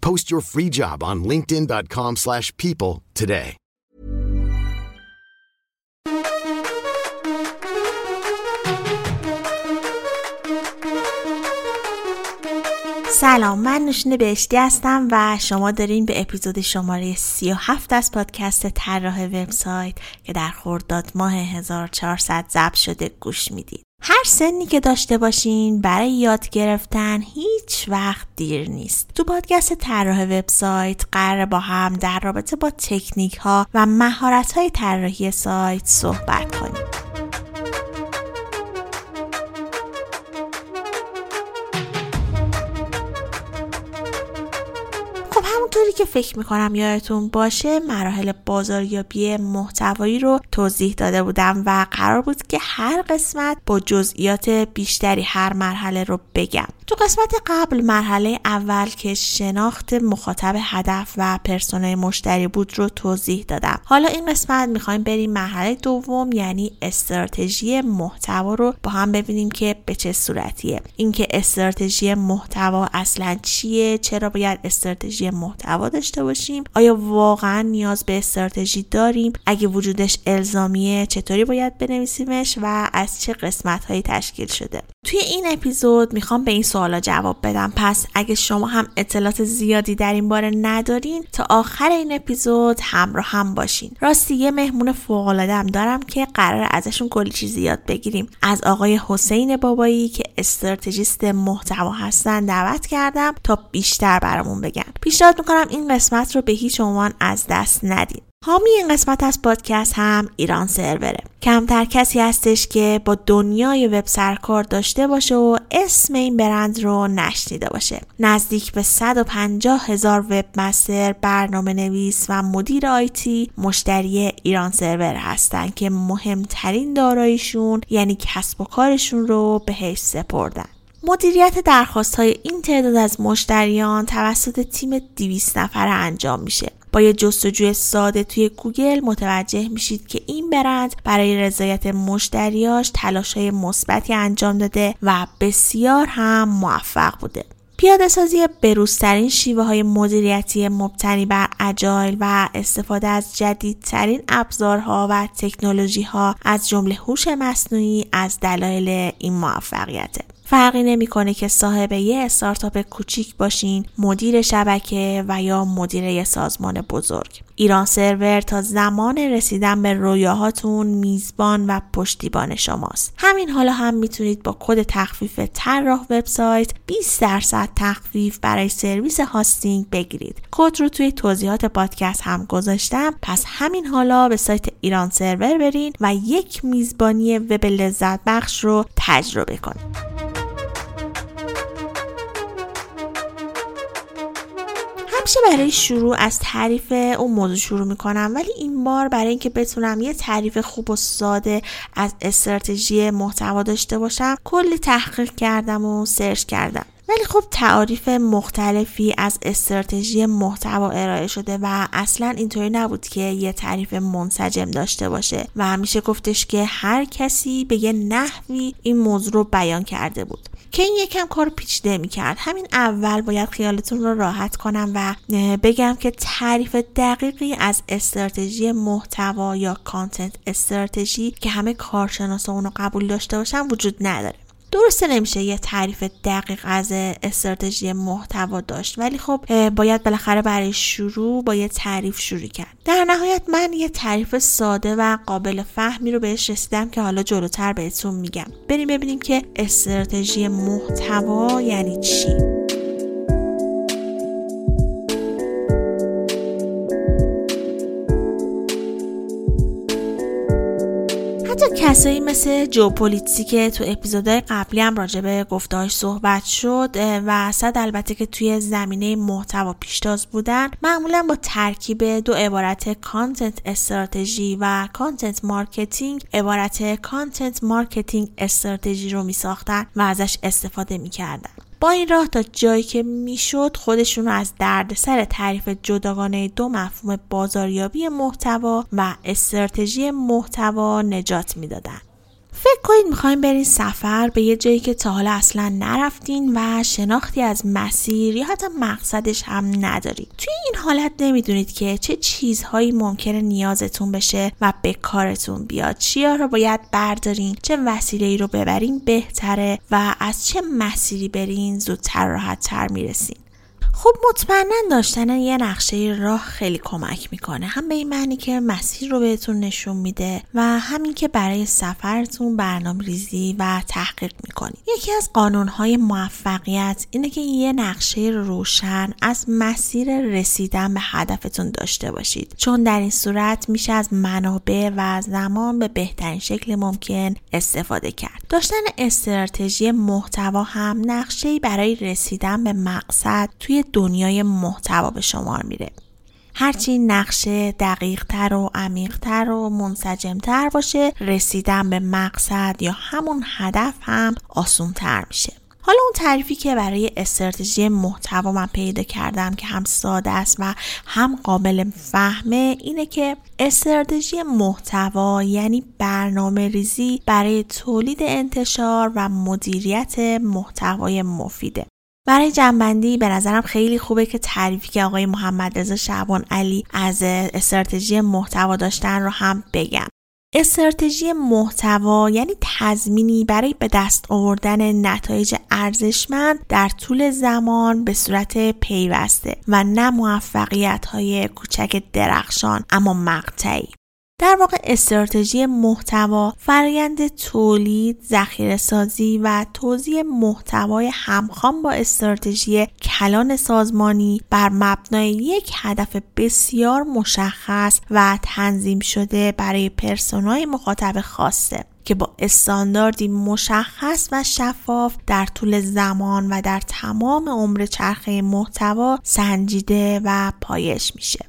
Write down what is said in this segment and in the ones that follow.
Post your free job on linkedin.com/people slash people today. سلام من نوشین بهشتی هستم و شما دارین به اپیزود شماره 37 از پادکست طراح وبسایت که در خرداد ماه 1400 ضبط شده گوش می‌دید هر سنی که داشته باشین برای یاد گرفتن هیچ وقت دیر نیست. تو پادکست طراح وبسایت قرار با هم در رابطه با تکنیک ها و مهارت های طراحی سایت صحبت کنیم. همونطوری که فکر می‌کنم یادتون باشه مراحل بازاریابی محتوایی رو توضیح داده بودم و قرار بود که هر قسمت با جزئیات بیشتری هر مرحله رو بگم. تو قسمت قبل مرحله اول که شناخت مخاطب هدف و پرسونای مشتری بود رو توضیح دادم. حالا این قسمت می‌خوایم بریم مرحله دوم یعنی استراتژی محتوا رو با هم ببینیم که به چه صورتیه. اینکه استراتژی محتوا اصلا چیه؟ چرا باید استراتژی محتوا داشته باشیم؟ آیا واقعا نیاز به استراتژی داریم؟ اگه وجودش الزامیه چطوری باید بنویسیمش و از چه قسمت هایی تشکیل شده؟ توی این اپیزود می‌خوام به این سوالا جواب بدم. پس اگه شما هم اطلاعات زیادی در این باره ندارین تا آخر این اپیزود همراه هم باشین. راستی یه مهمون فوق هم دارم که قرار ازشون کلی چیز یاد بگیریم. از آقای حسین بابایی که استراتژیست محتوا هستن دعوت کردم تا بیشتر برامون بگن. پیشنهاد می‌کنم این قسمت رو به هیچ عنوان از دست ندید حامی این قسمت از پادکست هم ایران سروره کمتر کسی هستش که با دنیای وب سرکار داشته باشه و اسم این برند رو نشنیده باشه. نزدیک به 150 هزار وب مستر برنامه نویس و مدیر آیتی مشتری ایران سرور هستن که مهمترین داراییشون یعنی کسب و کارشون رو بهش سپردن. مدیریت درخواست های این تعداد از مشتریان توسط تیم 200 نفره انجام میشه. با یه جستجوی ساده توی گوگل متوجه میشید که این برند برای رضایت مشتریاش تلاش های مثبتی انجام داده و بسیار هم موفق بوده. پیاده سازی بروزترین شیوه های مدیریتی مبتنی بر agile و استفاده از جدیدترین ابزارها و تکنولوژی ها از جمله هوش مصنوعی از دلایل این موفقیته. فرقی نمی‌کنه که صاحب یه استارتاپ کوچیک باشین، مدیر شبکه و یا مدیر یه سازمان بزرگ. ایران سرور تا زمان رسیدن به رویاهاتون میزبان و پشتیبان شماست. همین حالا هم می‌تونید با کد تخفیف طراح وبسایت 20 درصد تخفیف برای سرویس hosting بگیرید. کد رو توی توضیحات پادکست هم گذاشتم. پس همین حالا به سایت ایران سرور برین و یک میزبانی وب لذت بخش رو تجربه کنید. همیشه برای شروع از تعریف اون موضوع شروع می‌کنم ولی این بار برای اینکه بتونم یه تعریف خوب و ساده از استراتژی محتوا داشته باشم کلی تحقیق کردم و سرچ کردم. ولی خب تعاریف مختلفی از استراتژی محتوا ارائه شده و اصلا اینطوری نبود که یه تعریف منسجم داشته باشه و همیشه گفتش که هر کسی به یه نحوی این موضوع رو بیان کرده بود. که این یکم کار پیچیده می‌کرد همین اول باید خیالتون رو راحت کنم و بگم که تعریف دقیقی از استراتژی محتوا یا کانتنت استراتژی که همه کارشناسا اونو قبول داشته باشن وجود نداره. درسته نمیشه یه تعریف دقیق از استراتژی محتوا داشت ولی خب باید بالاخره برای شروع با یه تعریف شروع کرد. در نهایت من یه تعریف ساده و قابل فهمی رو بهش رسیدم که حالا جلوتر بهتون میگم. بریم ببینیم که استراتژی محتوا یعنی چی. کسایی مثل جو پولیتزی که تو اپیزودهای قبلی هم راجع به گفتهاش صحبت شد و صد البته که توی زمینه محتوا پیشتاز بودن معمولا با ترکیب دو عبارت content strategy و content marketing عبارت content marketing strategy رو می ساختن و ازش استفاده می کردن. با این راه تا جایی که می‌شد خودشون رو از دردسر تعریف جداگانه دو مفهوم بازاریابی محتوا و استراتژی محتوا نجات می‌دادن. فکر کنید می‌خوایم برین سفر به یه جایی که تا حالا اصلا نرفتین و شناختی از مسیر یا حتی مقصدش هم ندارید. توی این حالت نمی‌دونید که چه چیزهایی ممکنه نیازتون بشه و به کارتون بیاد. چیا رو باید بردارین چه وسیله ای رو ببرین بهتره و از چه مسیری برین زودتر راحت تر می‌رسین. خب مطمئنا داشتن یه نقشه راه خیلی کمک می‌کنه. هم به این معنی که مسیر رو بهتون نشون میده و همین که برای سفرتون برنامه ریزی و تحقیق می‌کنید. یکی از قانونهای موفقیت اینه که یه نقشه روشن از مسیر رسیدن به هدفتون داشته باشید. چون در این صورت میشه از منابع و زمان به بهترین شکل ممکن استفاده کرد. داشتن استراتژی محتوا هم نقشه برای رسیدن به مقصد توی دنیای محتوا به شمار میره. هرچی نقشه دقیق تر و عمیق تر و منسجم تر باشه رسیدن به مقصد یا همون هدف هم آسون تر میشه. حالا اون تعریفی که برای استراتژی محتوا من پیدا کردم که هم ساده است و هم قابل فهمه اینه که استراتژی محتوا یعنی برنامه ریزی برای تولید انتشار و مدیریت محتوای مفیده. برای جنبندی به نظرم خیلی خوبه که تعریفی که آقای محمد رضا شعبان علی از استراتژی محتوا داشتن رو هم بگم. استراتژی محتوا یعنی تضمینی برای به دست آوردن نتایج ارزشمند در طول زمان به صورت پیوسته و نه موفقیت های کوچک درخشان اما مقطعی. در واقع استراتژی محتوا فرایند تولید، ذخیره سازی و توزیع محتوای همخوان با استراتژی کلان سازمانی بر مبنای یک هدف بسیار مشخص و تنظیم شده برای پرسونای مخاطب خاصه که با استانداردی مشخص و شفاف در طول زمان و در تمام عمر چرخه محتوا سنجیده و پایش میشه.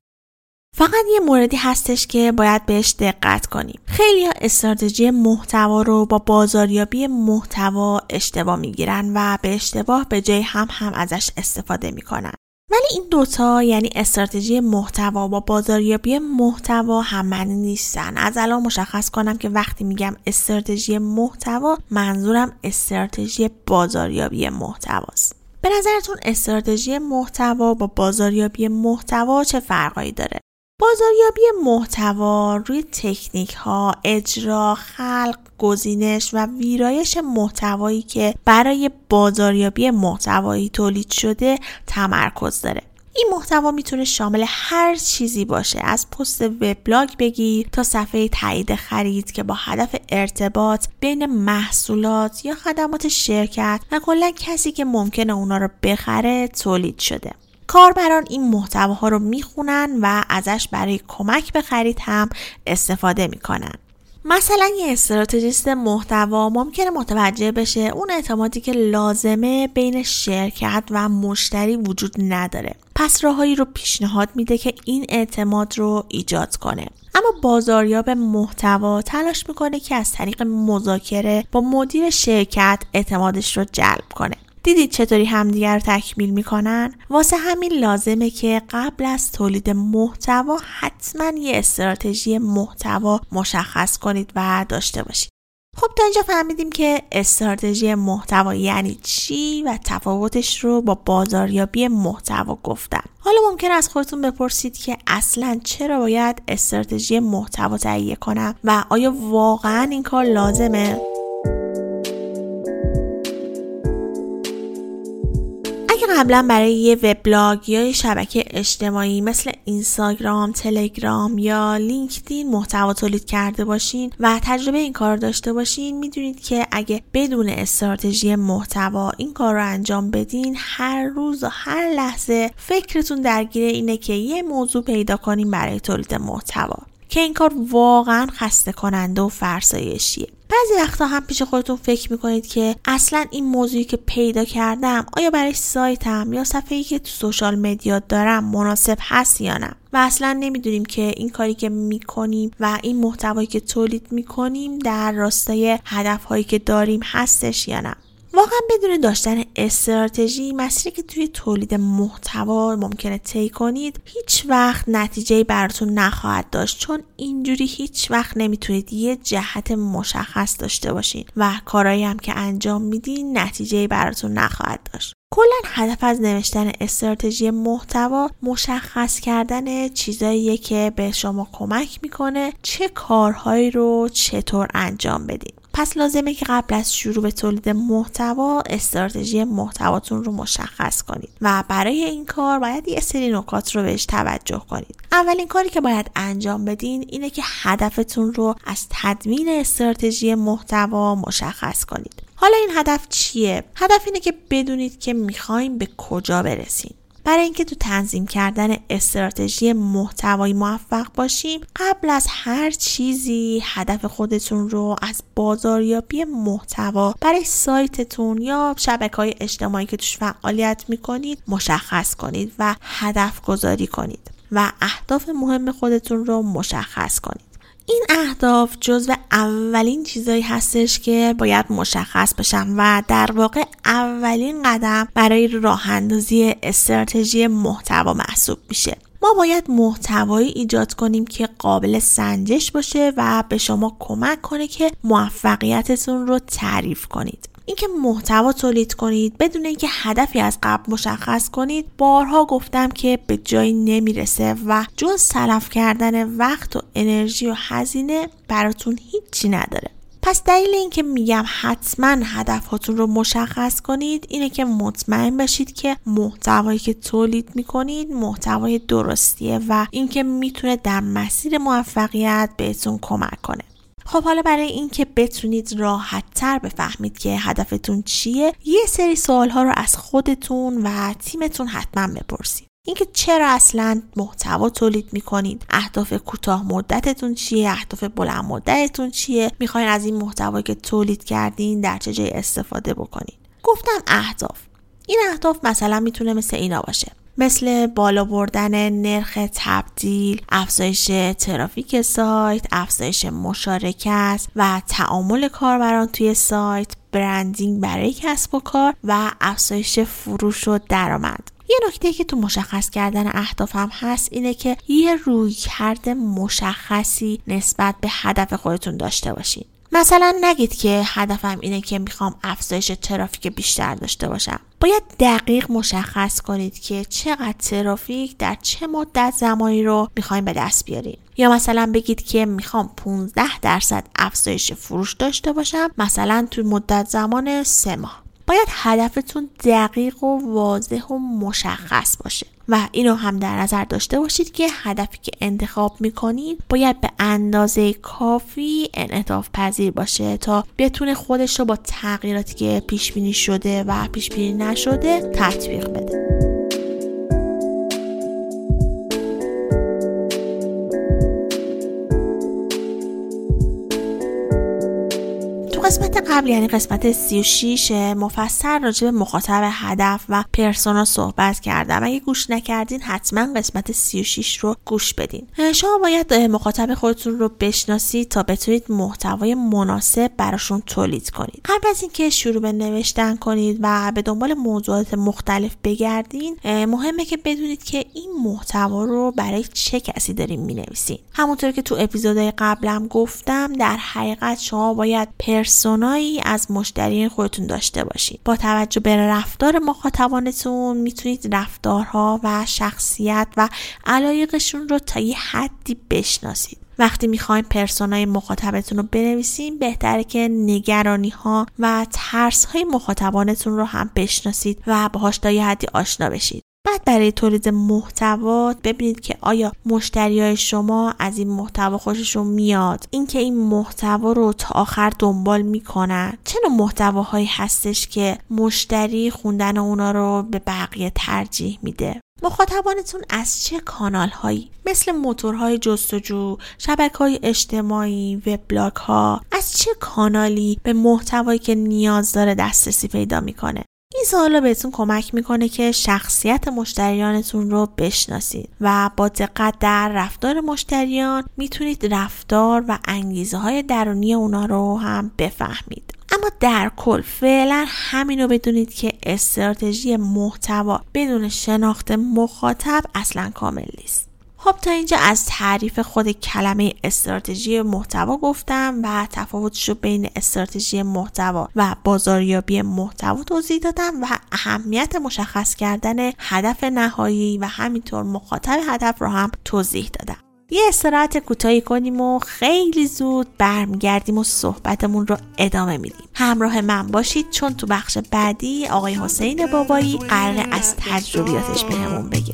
فقط یه موردی هستش که باید بهش دقت کنیم. خیلی استراتژی محتوا رو با بازاریابی محتوا اشتباه می‌گیرن و به اشتباه به جای هم هم ازش استفاده می‌کنن. ولی این دوتا یعنی استراتژی محتوا با بازاریابی محتوا هم معنی نیستن. از الان مشخص کنم که وقتی میگم استراتژی محتوا منظورم استراتژی بازاریابی محتواست. به نظرتون استراتژی محتوا با بازاریابی محتوا چه فرقایی داره؟ بازاریابی محتوا روی تکنیک ها، اجرا، خلق، گزینش و ویرایش محتوایی که برای بازاریابی محتوایی تولید شده تمرکز داره. این محتوا می‌تونه شامل هر چیزی باشه از پست وبلاگ بگیر تا صفحه تایید خرید که با هدف ارتباط بین محصولات یا خدمات شرکت و کلا کسی که ممکنه اونا رو بخره تولید شده. کاربران این محتواها رو می‌خونن و ازش برای کمک به خرید هم استفاده می‌کنن. مثلا یه استراتژیست محتوا ممکنه متوجه بشه اون اعتمادی که لازمه بین شرکت و مشتری وجود نداره. پس راههایی رو پیشنهاد میده که این اعتماد رو ایجاد کنه. اما بازاریاب محتوا تلاش می‌کنه که از طریق مذاکره با مدیر شرکت اعتمادش رو جلب کنه. دیدید چطوری همدیگر رو تکمیل می‌کنن؟ واسه همین لازمه که قبل از تولید محتوا حتما یه استراتژی محتوا مشخص کنید و داشته باشید. خب تا اینجا فهمیدیم که استراتژی محتوا یعنی چی و تفاوتش رو با بازاریابی محتوا گفتم حالا ممکن از خودتون بپرسید که اصلا چرا باید استراتژی محتوا تهیه کنم و آیا واقعا این کار لازمه؟ قبلا برای یه وبلاگ یا شبکه اجتماعی مثل اینستاگرام، تلگرام یا لینکدین محتوا تولید کرده باشین و تجربه این کار داشته باشین می‌دونید که اگه بدون استراتژی محتوا این کار رو انجام بدین هر روز و هر لحظه فکرتون درگیر اینه که یه موضوع پیدا کنیم برای تولید محتوا. که این کار واقعا خسته کننده و فرسایشیه. بعضی وقتا هم پیش خودتون فکر می‌کنید که اصلا این موضوعی که پیدا کردم آیا برای سایتم یا صفحه‌ای که تو سوشال مدیا دارم مناسب هست یا نه؟ و اصلا نمی‌دونیم که این کاری که می‌کنیم و این محتوایی که تولید می‌کنیم در راستای هدفهایی که داریم هستش یا نه. واقعا بدون داشتن استراتژی مسیری که توی تولید محتوا ممکنه طی کنید هیچ وقت نتیجه براتون نخواهد داشت. چون اینجوری هیچ وقت نمی‌تونید یه جهت مشخص داشته باشین و کارهایی هم که انجام میدین نتیجه براتون نخواهد داشت. کلا هدف از نوشتن استراتژی محتوا مشخص کردن چیزایی که به شما کمک می‌کنه چه کارهایی رو چطور انجام بدین. پس لازمه که قبل از شروع به تولید محتوا استراتژی محتواتون رو مشخص کنید و برای این کار باید یه سری نکات رو بهش توجه کنید. اولین کاری که باید انجام بدین اینه که هدفتون رو از تدوین استراتژی محتوا مشخص کنید. حالا این هدف چیه؟ هدف اینه که بدونید که می‌خوایم به کجا برسیم. برای اینکه تو تنظیم کردن استراتژی محتوایی موفق باشیم قبل از هر چیزی هدف خودتون رو از بازاریابی محتوا برای سایتتون یا شبکه های اجتماعی که توش فعالیت می‌کنید مشخص کنید و هدف گذاری کنید و اهداف مهم خودتون رو مشخص کنید. این اهداف جزو اولین چیزایی هستش که باید مشخص بشن و در واقع اولین قدم برای راه اندازی استراتژی محتوا محسوب میشه. ما باید محتوایی ایجاد کنیم که قابل سنجش باشه و به شما کمک کنه که موفقیتتون رو تعریف کنید. اینکه محتوا تولید کنید بدون اینکه هدفی از قبل مشخص کنید بارها گفتم که به جایی نمی‌رسه و جز سلف کردن وقت و انرژی و هزینه براتون هیچی نداره. پس دلیل اینکه میگم حتما هدفهاتون رو مشخص کنید اینه که مطمئن بشید که محتوایی که تولید می‌کنید محتوای درستیه و اینکه می‌تونه در مسیر موفقیت بهتون کمک کنه. خب حالا برای اینکه بتونید راحت تر بفهمید که هدفتون چیه یه سری سوال ها رو از خودتون و تیمتون حتما بپرسید. اینکه چرا اصلا محتوا تولید می‌کنید؟ اهداف کوتاه مدتتون چیه؟ اهداف بلند مدتتون چیه؟ می‌خواین از این محتوایی که تولید کردین در چه جای استفاده بکنید گفتم اهداف. این اهداف مثلا می‌تونه مثل اینا باشه. مثل بالا بردن نرخ تبدیل، افزایش ترافیک سایت، افزایش مشارکت و تعامل کاربران توی سایت، برندینگ برای کسب و کار و افزایش فروش و درآمد. یه نکته که تو مشخص کردن اهداف هم هست اینه که یه روی کرده مشخصی نسبت به هدف خودتون داشته باشین. مثلا نگید که هدفم اینه که می‌خوام افزایش ترافیک بیشتر داشته باشم باید دقیق مشخص کنید که چقدر ترافیک در چه مدت زمانی رو می‌خوایم به دست بیاریم. یا مثلا بگید که می‌خوام 15 درصد افزایش فروش داشته باشم مثلا تو مدت زمان سه ماه. باید هدفتون دقیق و واضح و مشخص باشه. و اینو هم در نظر داشته باشید که هدفی که انتخاب می‌کنید باید به اندازه کافی انعطاف پذیر باشه تا بتونه خودش رو با تغییراتی که پیش بینی شده و پیش بینی نشده تطبیق بده. قسمت قبل یعنی قسمت 36 مفصل راجع به مخاطب هدف و پرسونا صحبت کردم. اگه گوش نکردین حتما قسمت 36 رو گوش بدین. شما باید مخاطب خودتون رو بشناسید تا بتونید محتوای مناسب براشون تولید کنید. قبل از اینکه شروع به نوشتن کنید و به دنبال موضوعات مختلف بگردین مهمه که بدونید که این محتوا رو برای چه کسی داریم می‌نویسین. همونطور که تو اپیزودهای قبلم گفتم در حقیقت شما باید پرس پرسونایی از مشتریان خودتون داشته باشید. با توجه به رفتار مخاطبانتون می‌تونید رفتارها و شخصیت و علایقشون رو تا یه حدی بشناسید. وقتی می‌خواین پرسونای مخاطبتون رو بنویسین بهتره که نگرانی ها و ترس های مخاطبانتون رو هم بشناسید و باهاش تا یه حدی آشنا بشید. بعد برای تولید محتوا ببینید که آیا مشتری های شما از این محتوا خوششون میاد. اینکه این محتوا رو تا آخر دنبال می‌کنن. چه نوع محتواهایی هستش که مشتری خوندن اونا رو به بقیه ترجیح میده؟ مخاطبانتون از چه کانال هایی مثل موتورهای جستجو، شبکه های اجتماعی، وبلاگ ها از چه کانالی به محتوایی که نیاز داره دسترسی پیدا می‌کنه؟ این سوالا بهتون کمک می‌کنه که شخصیت مشتریانتون رو بشناسید و با دقت در رفتار مشتریان می‌تونید رفتار و انگیزه های درونی اونا رو هم بفهمید. اما در کل فعلا همین رو بدونید که استراتژی محتوا بدون شناخت مخاطب اصلا کامل نیست. خب تا اینجا از تعریف خود کلمه استراتژی محتوا گفتم و تفاوتش رو بین استراتژی محتوا و بازاریابی محتوا توضیح دادم و اهمیت مشخص کردن هدف نهایی و همینطور مخاطب هدف رو هم توضیح دادم. یه استراحت کوتاهی کنیم و خیلی زود برمیگردیم و صحبتمون رو ادامه میدیم. همراه من باشید چون تو بخش بعدی آقای حسین بابایی قرار از تجربیاتش بهمون بگه.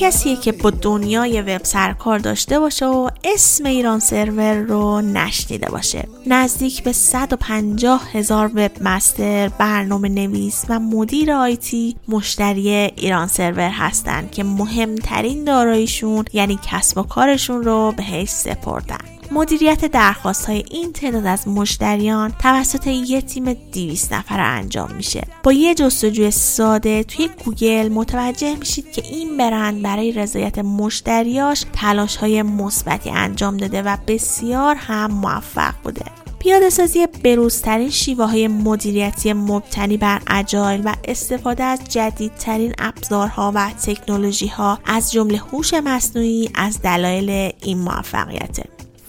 کسیه که با دنیای وب سرکار داشته باشه و اسم ایران سرور رو نشنیده باشه. نزدیک به 150 هزار وب مستر برنامه نویس و مدیر آیتی مشتری ایران سرور هستند که مهمترین داراییشون یعنی کسب و کارشون رو بهش سپردن. مدیریت درخواست های این تعداد از مشتریان توسط یه تیم 200 نفره انجام میشه. با یه جستجوی ساده توی گوگل متوجه میشید که این برند برای رضایت مشتریاش تلاش های مثبتی انجام داده و بسیار هم موفق بوده. پیاده سازی بروزترین شیوه های مدیریتی مبتنی بر agile و استفاده از جدیدترین ابزارها و تکنولوژی ها از جمله هوش مصنوعی از دلایل این موفقیته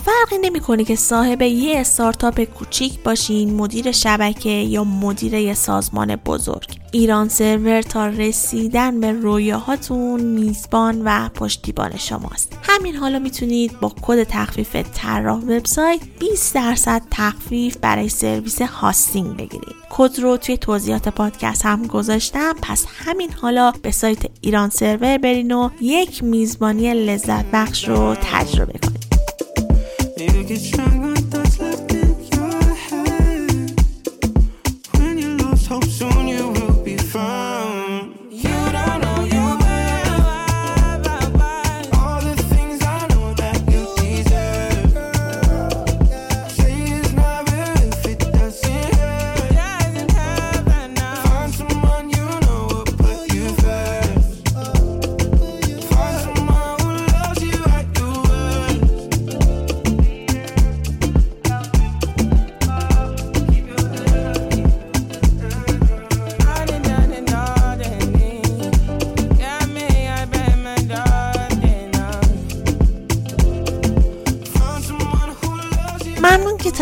فرقی نمی‌کنه که صاحب یه استارتاپ کوچیک باشین مدیر شبکه یا مدیر یه سازمان بزرگ. ایران سرور تا رسیدن به رویاهاتون میزبان و پشتیبان شماست. همین حالا می‌تونید با کد تخفیف طراح وبسایت 20 درصد تخفیف برای سرویس hosting بگیرید. کد رو توی توضیحات پادکست هم گذاشتم. پس همین حالا به سایت ایران سرور برین و یک میزبانی لذت بخش رو تجربه کنید. get strong gün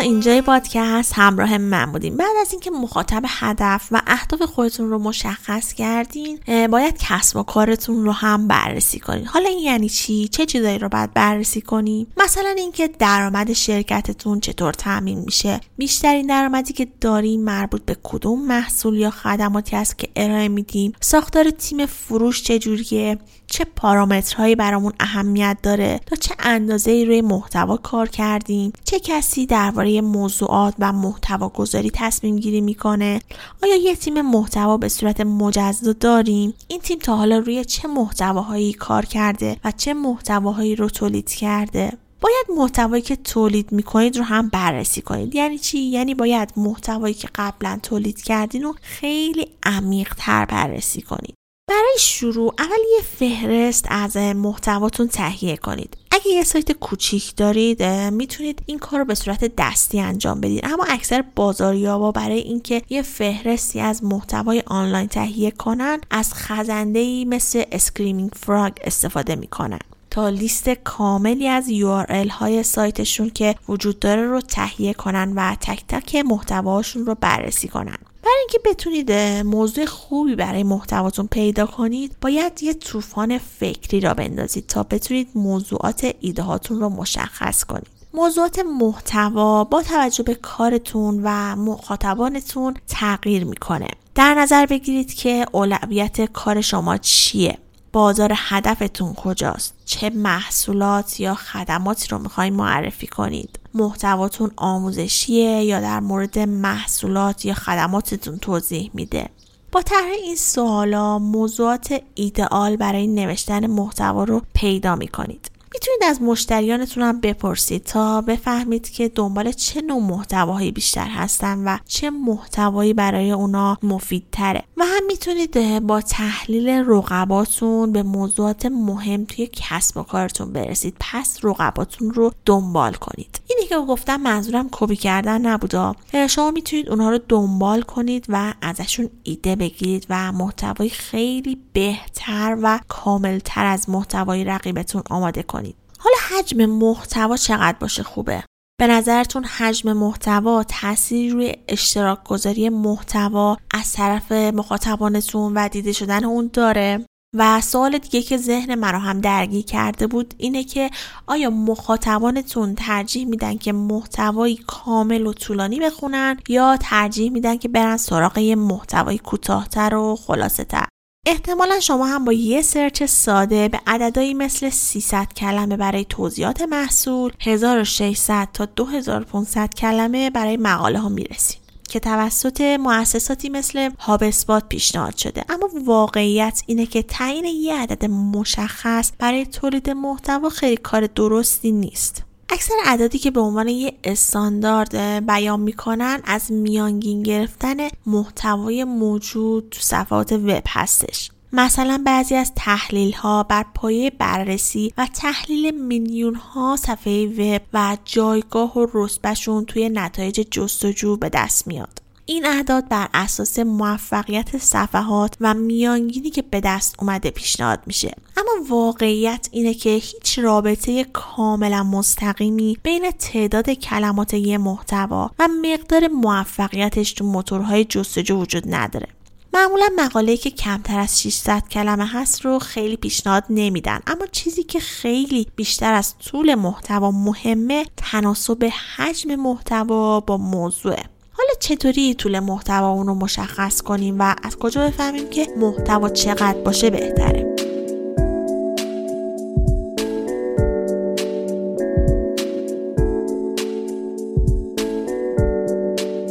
اینجای پادکست همراه من بودیم. بعد از اینکه مخاطب هدف و اهداف خودتون رو مشخص کردین باید کسب و کارتون رو هم بررسی کنین. حالا این یعنی چی؟ چه چیزایی رو باید بررسی کنیم مثلا اینکه درآمد شرکتتون چطور تامین میشه؟ بیشترین درآمدی که داریم مربوط به کدوم محصول یا خدماتی است که ارائه میدیم ساختار تیم فروش چجوریه؟ چه پارامترهایی برامون اهمیت داره؟ تا چه اندازه روی محتوا کار کردیم چه کسی درباره موضوعات و محتوا گذاری تصمیم گیری می‌کنه. آیا یه تیم محتوا به صورت مجزا داریم؟ این تیم تا حالا روی چه محتواهایی کار کرده و چه محتواهایی رو تولید کرده؟ باید محتوایی که تولید می‌کنید رو هم بررسی کنید. یعنی چی؟ یعنی باید محتوایی که قبلا تولید کردین رو خیلی عمیق تر بررسی کنید. برای شروع اول یه فهرست از محتواتون تهیه کنید. اگه یه سایت کوچیک دارید می‌تونید این کار رو به صورت دستی انجام بدید. اما اکثر بازاریابا برای اینکه یه فهرستی از محتوای آنلاین تهیه کنن از خزنده ای مثل Screaming Frog استفاده می‌کنن. تا لیست کاملی از URL های سایتشون که وجود داره رو تهیه کنن و تک تک محتواشون رو بررسی کنن. برای اینکه بتونید موضوع خوبی برای محتواتون پیدا کنید باید یه طوفان فکری را بندازید تا بتونید موضوعات ایده هاتون رو مشخص کنید. موضوعات محتوا با توجه به کارتون و مخاطبانتون تغییر می‌کنه. در نظر بگیرید که اولویت کار شما چیه؟ بازار هدفتون کجاست؟ چه محصولات یا خدماتی رو می‌خواین معرفی کنید؟ محتواتون آموزشیه یا در مورد محصولات یا خدماتتون توضیح میده؟ با طرح این سوالا موضوعات ایدئال برای نوشتن محتوا رو پیدا می‌کنید. می‌تونید از مشتریانتون هم بپرسید تا بفهمید که دنبال چه نوع محتواهایی بیشتر هستن و چه محتوایی برای اونا مفیدتره. و هم می‌تونید با تحلیل رقباتون به موضوعات مهم توی کسب و کارتون برسید. پس رقباتون رو دنبال کنید. که گفتم منظورم کپی کردن نبودا شما می‌تونید اونها رو دنبال کنید و ازشون ایده بگیرید و محتوای خیلی بهتر و کاملتر از محتوای رقیبتون آماده کنید. حالا حجم محتوا چقدر باشه خوبه؟ به نظرتون حجم محتوا تاثیری روی اشتراک گذاری محتوا از طرف مخاطبانتون و دیده شدن اون داره؟ و سوال دیگه که ذهن مرا هم درگیر کرده بود اینه که آیا مخاطبانتون ترجیح میدن که محتوایی کامل و طولانی بخونن یا ترجیح میدن که برن سراغ یه محتوای کوتاهتر و خلاصه تر احتمالا شما هم با یه سرچ ساده به عددهایی مثل 300 کلمه برای توضیحات محصول 1600 تا 2500 کلمه برای مقاله ها می‌رسید که توسط مؤسساتی مثل هاب پیشنهاد شده. اما واقعیت اینه که تعیین یه عدد مشخص برای تولید محتوا خیلی کار درستی نیست. اکثر اعدادی که به عنوان یه استاندارد بیان می‌کنن از میانگین گرفتن محتوای موجود تو صفحات وب هستش. مثلا بعضی از تحلیل ها بر پایه بررسی و تحلیل میلیون ها صفحه وب و جایگاه و رتبهشون توی نتایج جستجو به دست میاد. این اعداد بر اساس موفقیت صفحات و میانگینی که به دست اومده پیشنهاد میشه. اما واقعیت اینه که هیچ رابطه کاملا مستقیمی بین تعداد کلمات یه محتوا و مقدار موفقیتش تو موتورهای جستجو وجود نداره. معمولا مقاله که کمتر از 600 کلمه هست رو خیلی پیشنهاد نمیدن. اما چیزی که خیلی بیشتر از طول محتوا مهمه تناسب حجم محتوا با موضوعه حالا چطوری طول محتوا اون رو مشخص کنیم و از کجا بفهمیم که محتوا چقدر باشه بهتره؟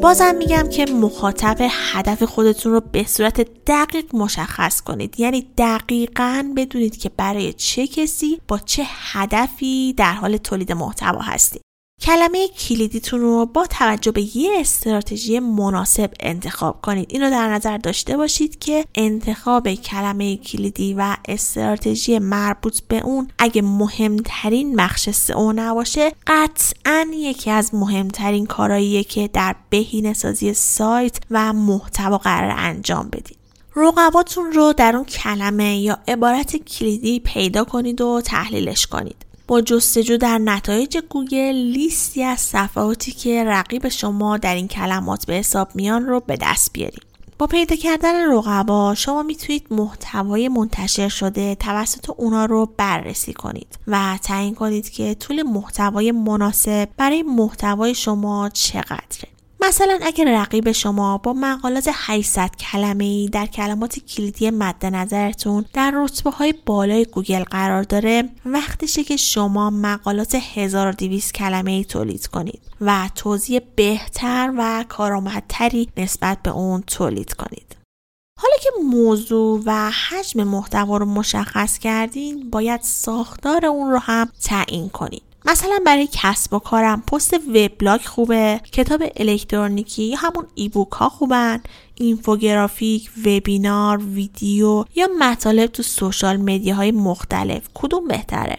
بازم میگم که مخاطب هدف خودتون رو به صورت دقیق مشخص کنید. یعنی دقیقا بدونید که برای چه کسی با چه هدفی در حال تولید محتوا هستید. کلمه کلیدیتون رو با توجه به یه استراتژی مناسب انتخاب کنید. اینو در نظر داشته باشید که انتخاب کلمه کلیدی و استراتژی مربوط به اون اگه مهمترین بخش سئو نباشه قطعا یکی از مهمترین کارهاییه که در بهینه سازی سایت و محتوا قرار انجام بدید. رقباتون رو در اون کلمه یا عبارت کلیدی پیدا کنید و تحلیلش کنید. با جستجو در نتایج گوگل لیستی از صفحاتی که رقیب شما در این کلمات به حساب میان رو به دست بیارید. با پیدا کردن رقبا شما می‌تونید محتوای منتشر شده توسط اونا رو بررسی کنید و تعیین کنید که طول محتوای مناسب برای محتوای شما چقدره. مثلا اگر رقیب شما با مقالات 800 کلمه ای در کلمات کلیدی مد نظرتون در رتبه های بالای گوگل قرار داره وقتشه که شما مقالات 1200 کلمه ای تولید کنید و توضیح بهتر و کارآمدتری نسبت به اون تولید کنید. حالا که موضوع و حجم محتوا رو مشخص کردین باید ساختار اون رو هم تعیین کنید مثلا برای کسب و کارم پست وبلاگ خوبه کتاب الکترونیکی یا همون ایبوک ها خوبن اینفوگرافیک وبینار ویدیو یا مطالب تو سوشال مدیاهای مختلف کدوم بهتره؟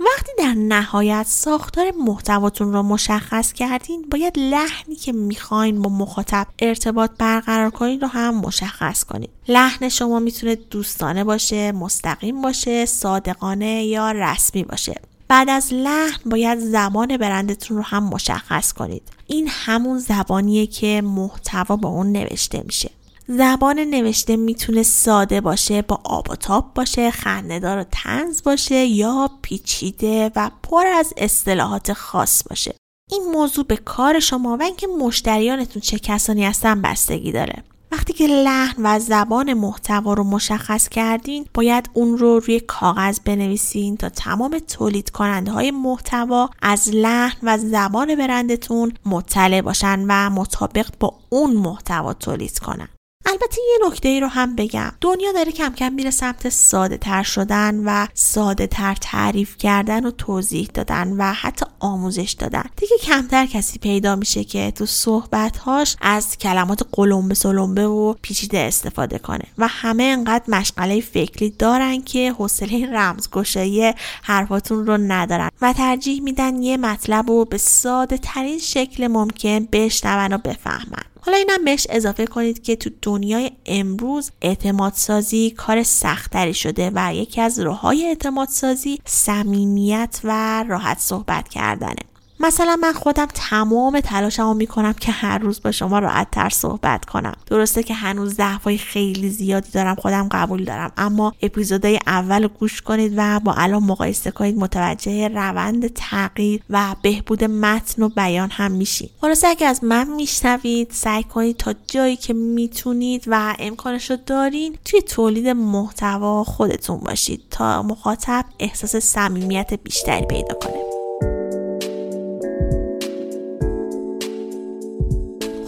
وقتی در نهایت ساختار محتواتون رو مشخص کردین باید لحنی که می‌خواین با مخاطب ارتباط برقرار کنید رو هم مشخص کنید لحن شما می‌تونه دوستانه باشه مستقیم باشه صادقانه یا رسمی باشه. بعد از لحن باید زبان برندتون رو هم مشخص کنید. این همون زبانیه که محتوا با اون نوشته میشه. زبان نوشته می‌تونه ساده باشه با آب و تاب باشه خندهدار و تنز باشه یا پیچیده و پر از اصطلاحات خاص باشه. این موضوع به کار شما و اینکه مشتریانتون چه کسانی هستن بستگی داره. وقتی که لحن و زبان محتوا رو مشخص کردین باید اون رو روی کاغذ بنویسین تا تمام تولید کننده های محتوا از لحن و زبان برندتون مطلع باشن و مطابق با اون محتوا تولید کنن. البته یه نکته ای رو هم بگم. دنیا داره کم کم میره سمت ساده تر شدن و ساده تر تعریف کردن و توضیح دادن و حتی آموزش دادن. دیگه کمتر کسی پیدا میشه که تو صحبتهاش از کلمات قلمبه سلمبه و پیچیده استفاده کنه و همه انقدر مشغله فکری دارن که حوصله رمزگشایی حرفاتون رو ندارن و ترجیح میدن یه مطلب رو به ساده ترین شکل ممکن بشنون و بفهمن. حالا اینم بهش اضافه کنید که تو دنیای امروز اعتماد سازی کار سختری شده و یکی از راههای اعتماد سازی صمیمیت و راحت صحبت کردنه. مثلا من خودم تمام تلاشمو می‌کنم که هر روز با شما راحت تر صحبت کنم. درسته که هنوز ضعفای خیلی زیادی دارم خودم قبول دارم. اما اپیزودهای اول گوش کنید و با الان مقایسه کنید متوجه روند تغییر و بهبود متن و بیان هم میشید خلاصه اگه از من میشنوید سعی کنید تا جایی که می‌تونید و امکانش دارین توی تولید محتوا خودتون باشید تا مخاطب احساس صمیمیت بیشتری پیدا کنه.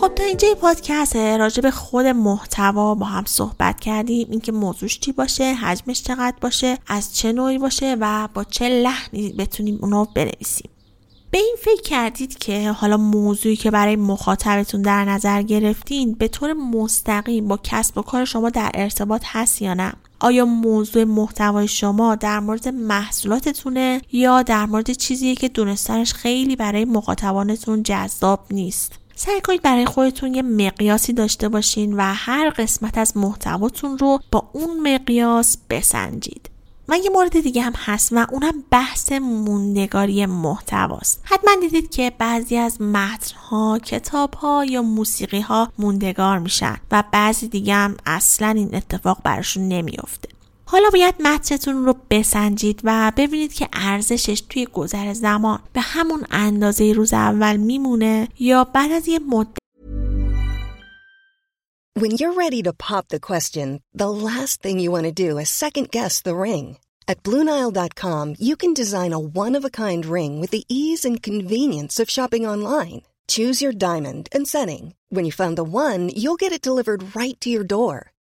خب تا اینجا پادکست راجع به خود محتوا با هم صحبت کردیم. اینکه موضوعش چی باشه حجمش چقدر باشه از چه نوعی باشه و با چه لحنی بتونیم اونو بنویسیم. به این فکر کردید که حالا موضوعی که برای مخاطبتون در نظر گرفتین به طور مستقیم با کسب و کار شما در ارتباط هست یا نه؟ آیا موضوع محتوای شما در مورد محصولاتتونه یا در مورد چیزیه که دونستنش خیلی برای مخاطبانتون جذاب نیست؟ سعی کنید برای خودتون یه مقیاسی داشته باشین و هر قسمت از محتواتون رو با اون مقیاس بسنجید. و یه مورد دیگه هم هست و اونم بحث موندگاری محتواست. حتما دیدید که بعضی از متنها کتابها یا موسیقی ها موندگار میشن و بعضی دیگه هم اصلا این اتفاق براشون نمیافته. حالا باید متنتون رو بسنجید و ببینید که ارزشش توی گذر زمان به همون اندازه روز اول میمونه یا بعد از یه مدت When you're ready to pop the question, the last thing you want to do is second guess the ring. At BlueNile.com, you can design a one-of-a-kind ring with the ease and convenience of shopping online. Choose your diamond and setting. When you find the one, you'll get it delivered right to your door.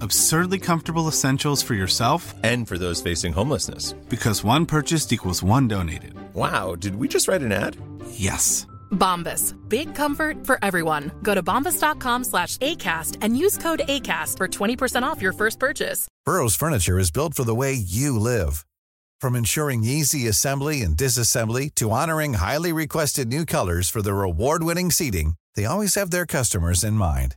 absurdly comfortable essentials for yourself and for those facing homelessness. Because one purchased equals one donated. Wow, did we just write an ad? Yes. Bombas. Big comfort for everyone. Go to bombas.com slash ACAST and use code ACAST for 20% off your first purchase. Burrow's furniture is built for the way you live. From ensuring easy assembly and disassembly to honoring highly requested new colors for their award-winning seating, they always have their customers in mind.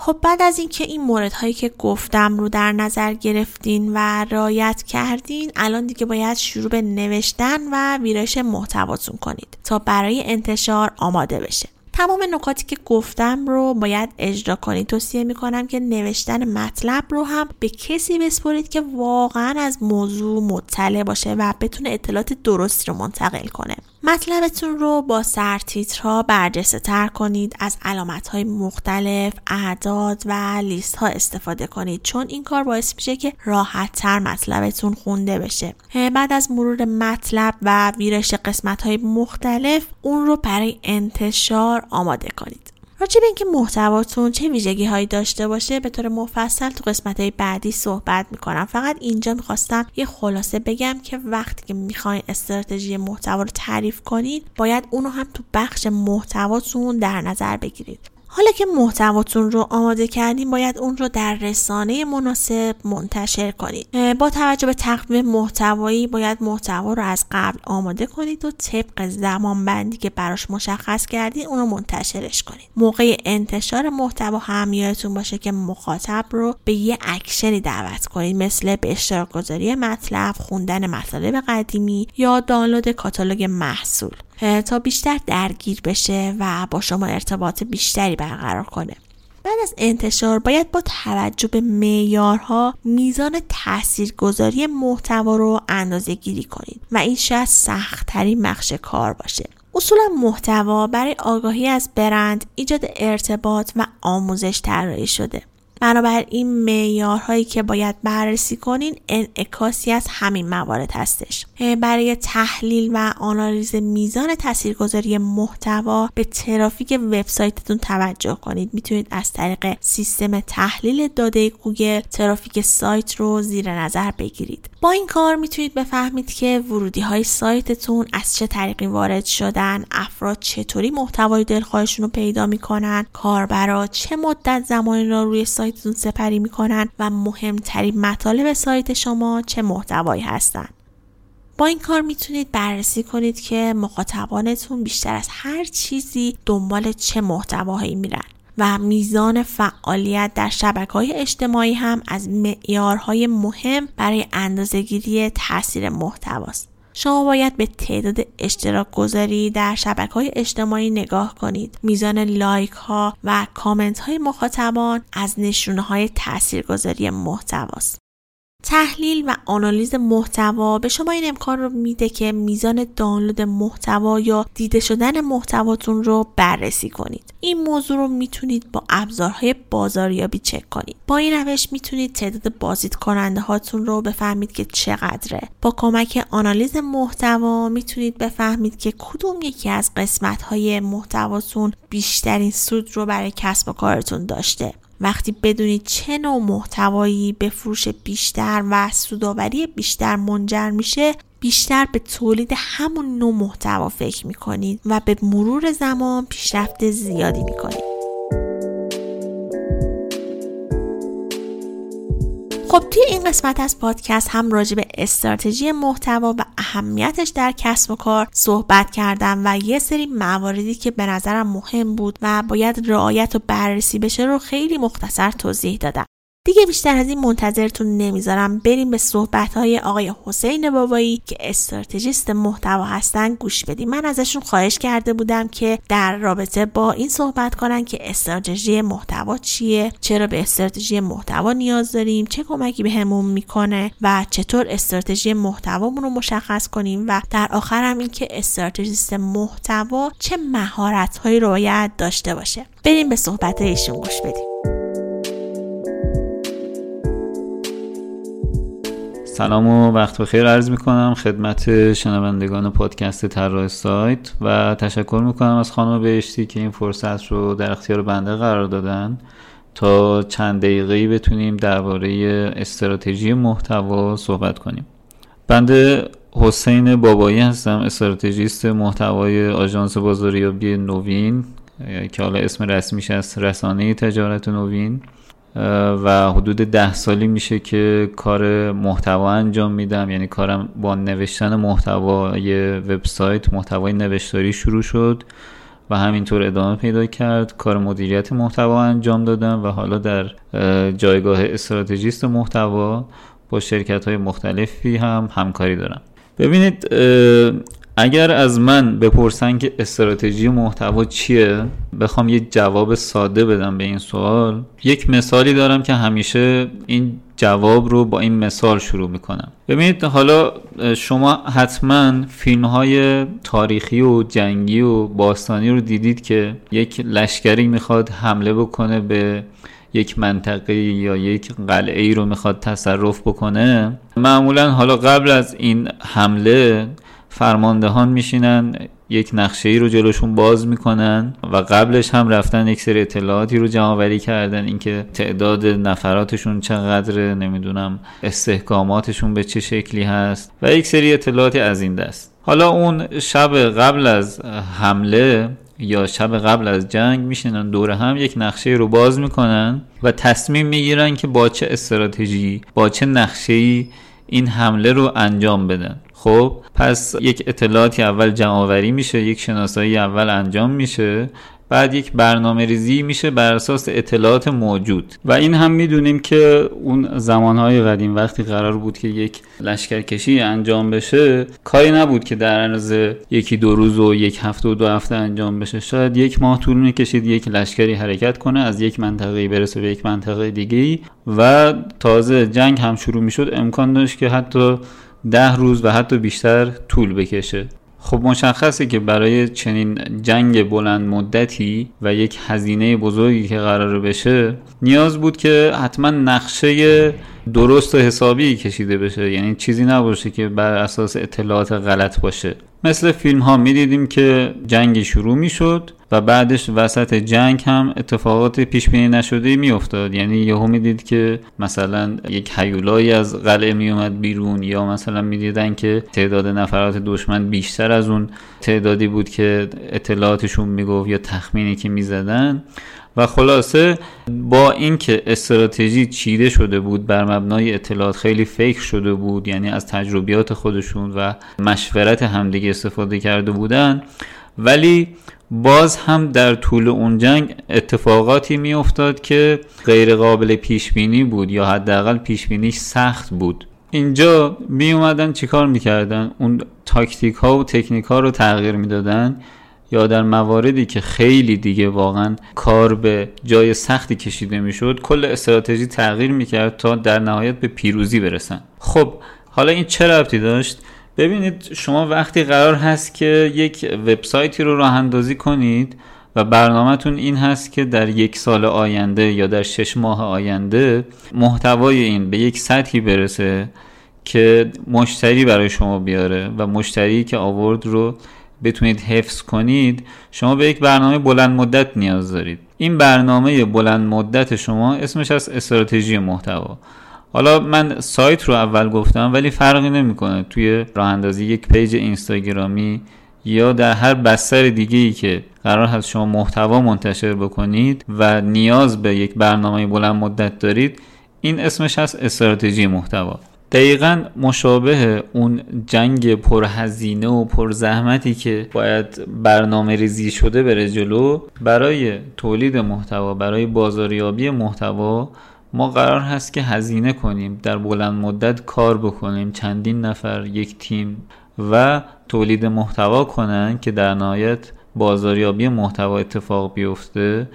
خب بعد از اینکه این موردهایی که گفتم رو در نظر گرفتین و رایت کردین الان دیگه باید شروع به نوشتن و ویرایش محتواتون کنید تا برای انتشار آماده بشه. تمام نکاتی که گفتم رو باید اجرا کنید. توصیه می‌کنم که نوشتن مطلب رو هم به کسی بسپرید که واقعا از موضوع مطلع باشه و بتونه اطلاعات درستی رو منتقل کنه. مطلبتون رو با سرتیترها برجسته تر کنید از علامت های مختلف اعداد و لیست ها استفاده کنید چون این کار باعث میشه که راحت تر مطلبتون خونده بشه. بعد از مرور مطلب و ویرش قسمت های مختلف اون رو برای انتشار آماده کنید. راجع به اینکه محتواتون چه ویژگی هایی داشته باشه به طور مفصل تو قسمت های بعدی صحبت می‌کنم. فقط اینجا می‌خواستم یه خلاصه بگم که وقتی که می‌خواین استراتژی محتوا رو تعریف کنید باید اونو هم تو بخش محتواتون در نظر بگیرید. حالا که محتواتون رو آماده کردیم باید اون رو در رسانه مناسب منتشر کنید با توجه به تقویم محتوایی باید محتوا رو از قبل آماده کنید و طبق زمان بندی که براش مشخص کردید اون رو منتشرش کنید. موقع انتشار محتوا هم یادتون باشه که مخاطب رو به یه اکشنی دعوت کنید مثل به اشتراک گذاری مطلب خوندن مطالب قدیمی یا دانلود کاتالوگ محصول. تا بیشتر درگیر بشه و با شما ارتباط بیشتری برقرار کنه. بعد از انتشار باید با توجه به معیارها میزان تاثیرگذاری محتوا رو اندازه گیری کنید و این شاید سختترین بخش کار باشه. اصولا محتوا برای آگاهی از برند ایجاد ارتباط و آموزش طراحی شده. بنابراین معیارهایی که باید بررسی کنین انعکاسی از همین موارد هستش. برای تحلیل و آنالیز میزان تاثیرگذاری محتوا به ترافیک وبسایتتون توجه کنید. می‌تونید از طریق سیستم تحلیل داده گوگل ترافیک سایت رو زیر نظر بگیرید. با این کار می‌تونید بفهمید که ورودی های سایتتون از چه طریقی وارد شدن افراد چطوری محتوای دلخواهشون رو پیدا می‌کنن کاربرا چه مدت زمانی را روی سایتتون سپری می‌کنن و مهمترین مطالب سایت شما چه محتوایی هستن با این کار می‌تونید بررسی کنید که مخاطبانتون بیشتر از هر چیزی دنبال چه محتواهایی میرن و میزان فعالیت در شبکه های اجتماعی هم از معیارهای مهم برای اندازهگیری تاثیر محتواست. شما باید به تعداد اشتراک گذاری در شبکه های اجتماعی نگاه کنید. میزان لایک ها و کامنت های مخاطبان از نشونه های تاثیرگذاری محتواست. تحلیل و آنالیز محتوا به شما این امکان رو میده که میزان دانلود محتوا یا دیده شدن محتواتون رو بررسی کنید. این موضوع رو می‌تونید با ابزارهای بازاریابی چک کنید. با این روش می‌تونید تعداد بازدید کننده هاتون رو بفهمید که چقدره. با کمک آنالیز محتوا می‌تونید بفهمید که کدوم یکی از قسمت های محتواتون بیشترین سود رو برای کسب و کارتون داشته. وقتی بدونید چه نوع محتوایی به فروش بیشتر و سوداوری بیشتر منجر میشه بیشتر به تولید همون نوع محتوا فکر می‌کنید و به مرور زمان پیشرفت زیادی می‌کنید خب توی این قسمت از پادکست هم راجع به استراتژی محتوا و اهمیتش در کسب و کار صحبت کردم و یه سری مواردی که به نظرم مهم بود و باید رعایت و بررسی بشه رو خیلی مختصر توضیح دادم. دیگه بیشتر از این منتظرتون نمی‌ذارم. بریم به صحبت های آقای حسین بابایی که استراتژیست محتوا هستن گوش بدیم. من ازشون خواهش کرده بودم که در رابطه با این صحبت کنن که استراتژی محتوا چیه چرا به استراتژی محتوا نیاز داریم چه کمکی بهمون به می‌کنه و چطور استراتژی محتوامون رو مشخص کنیم و در آخر هم این که استراتژیست محتوا چه مهارت هایی رو باید داشته باشه. بریم به صحبت ایشون گوش بدیم. سلام و وقت بخیر عرض می کنم خدمت شنوندگان پادکست طراح سایت و تشکر می کنم از خانم بهشتی که این فرصت رو در اختیار بنده قرار دادن. تا چند دقیقه بتونیم درباره استراتژی محتوا صحبت کنیم. بنده حسین بابایی هستم استراتژیست محتوای آژانس بازاریابی نوین که حالا اسم رسمیش از رسانه تجارت نوین. و حدود ده سالی میشه که کار محتوا انجام میدم. یعنی کارم با نوشتن محتوای وبسایت محتوای نوشتاری شروع شد و همینطور ادامه پیدا کرد. کار مدیریت محتوا انجام دادم و حالا در جایگاه استراتژیست محتوا با شرکت های مختلفی هم همکاری دارم. ببینید اگر از من بپرسن که استراتژی محتوا چیه بخوام یک جواب ساده بدم به این سوال. یک مثالی دارم که همیشه این جواب رو با این مثال شروع می‌کنم. ببینید حالا شما حتما فیلم های تاریخی و جنگی و باستانی رو دیدید که یک لشکری می‌خواد حمله بکنه به یک منطقه یا یک قلعه ای رو می‌خواد تصرف بکنه. معمولا حالا قبل از این حمله فرماندهان میشینن یک نقشه ای رو جلوشون باز می‌کنن و قبلش هم رفتن یک سری اطلاعاتی رو جمع وری کردن اینکه تعداد نفراتشون چقدره نمی‌دونم استحکاماتشون به چه شکلی هست و یک سری اطلاعاتی از این دست. حالا اون شب قبل از حمله یا شب قبل از جنگ میشینن دور هم یک نقشه رو باز می‌کنن و تصمیم می‌گیرن که با چه استراتژی با چه نقشه این حمله رو انجام بدن. خب پس یک اطلاعاتی اول جمع میشه یک شناسایی اول انجام میشه بعد یک برنامه ریزی میشه بر اساس اطلاعات موجود. و این هم می‌دونیم که اون زمانهای قدیم وقتی قرار بود که یک لشکرکشی انجام بشه کاری نبود که در عرض یکی دو روز و یک هفته و دو هفته انجام بشه. شاید یک ماه طول می‌کشید یک لشکری حرکت کنه از یک منطقه برسه به یک منطقه دیگه و تازه جنگ هم شروع می‌شد. امکان داشت که حتی ده روز و حتی بیشتر طول بکشه. خب مشخصه که برای چنین جنگ بلند مدتی و یک هزینه بزرگی که قرار بشه نیاز بود که حتما نقشه درست و حسابی کشیده بشه. یعنی چیزی نباشه که بر اساس اطلاعات غلط باشه. مثل فیلم ها می دیدیم که جنگی شروع می شد و بعدش وسط جنگ هم اتفاقات پیش بینی نشده می افتاد یعنی یهو می دید که مثلا یک حیولایی از قلعه می اومد بیرون یا مثلا می دیدن که تعداد نفرات دشمن بیشتر از اون تعدادی بود که اطلاعاتشون می گفت یا تخمینی که می زدن و خلاصه با اینکه استراتژی چیده شده بود بر مبنای اطلاعات خیلی فکر شده بود یعنی از تجربیات خودشون و مشورت همدیگه استفاده کرده بودن ولی باز هم در طول اون جنگ اتفاقاتی می افتاد که غیر قابل پیش بینی بود یا حداقل پیش بینیش سخت بود. اینجا می اومدن چیکار می‌کردن؟ اون تاکتیک ها و تکنیک ها رو تغییر می‌دادن یا در مواردی که خیلی دیگه واقعا کار به جای سختی کشیده می‌شد کل استراتژی تغییر می‌کرد تا در نهایت به پیروزی برسن. خب حالا این چه ربطی داشت؟ ببینید شما وقتی قرار هست که یک وبسایتی رو راه اندازی کنید و برنامهتون این هست که در یک سال آینده یا در شش ماه آینده محتوای این به یک سطحی برسه که مشتری برای شما بیاره و مشتری که آورد رو بتونید حفظ کنید شما به یک برنامه بلند مدت نیاز دارید. این برنامه بلند مدت شما اسمش از استراتژی محتوا. حالا من سایت رو اول گفتم ولی فرقی نمی‌کنه. توی راه اندازی یک پیج اینستاگرامی یا در هر بستر دیگه ای که قرار هست شما محتوا منتشر بکنید و نیاز به یک برنامه بلند مدت دارید این اسمش از استراتژی محتوا. دقیقا مشابه اون جنگ پرهزینه و پرزحمتی که باید برنامه ریزی شده بره جلو برای تولید محتوا برای بازاریابی محتوا ما قرار هست که هزینه کنیم در بلند مدت کار بکنیم چندین نفر یک تیم و تولید محتوا کنن که در نهایت بازاریابی محتوا اتفاق بیفته.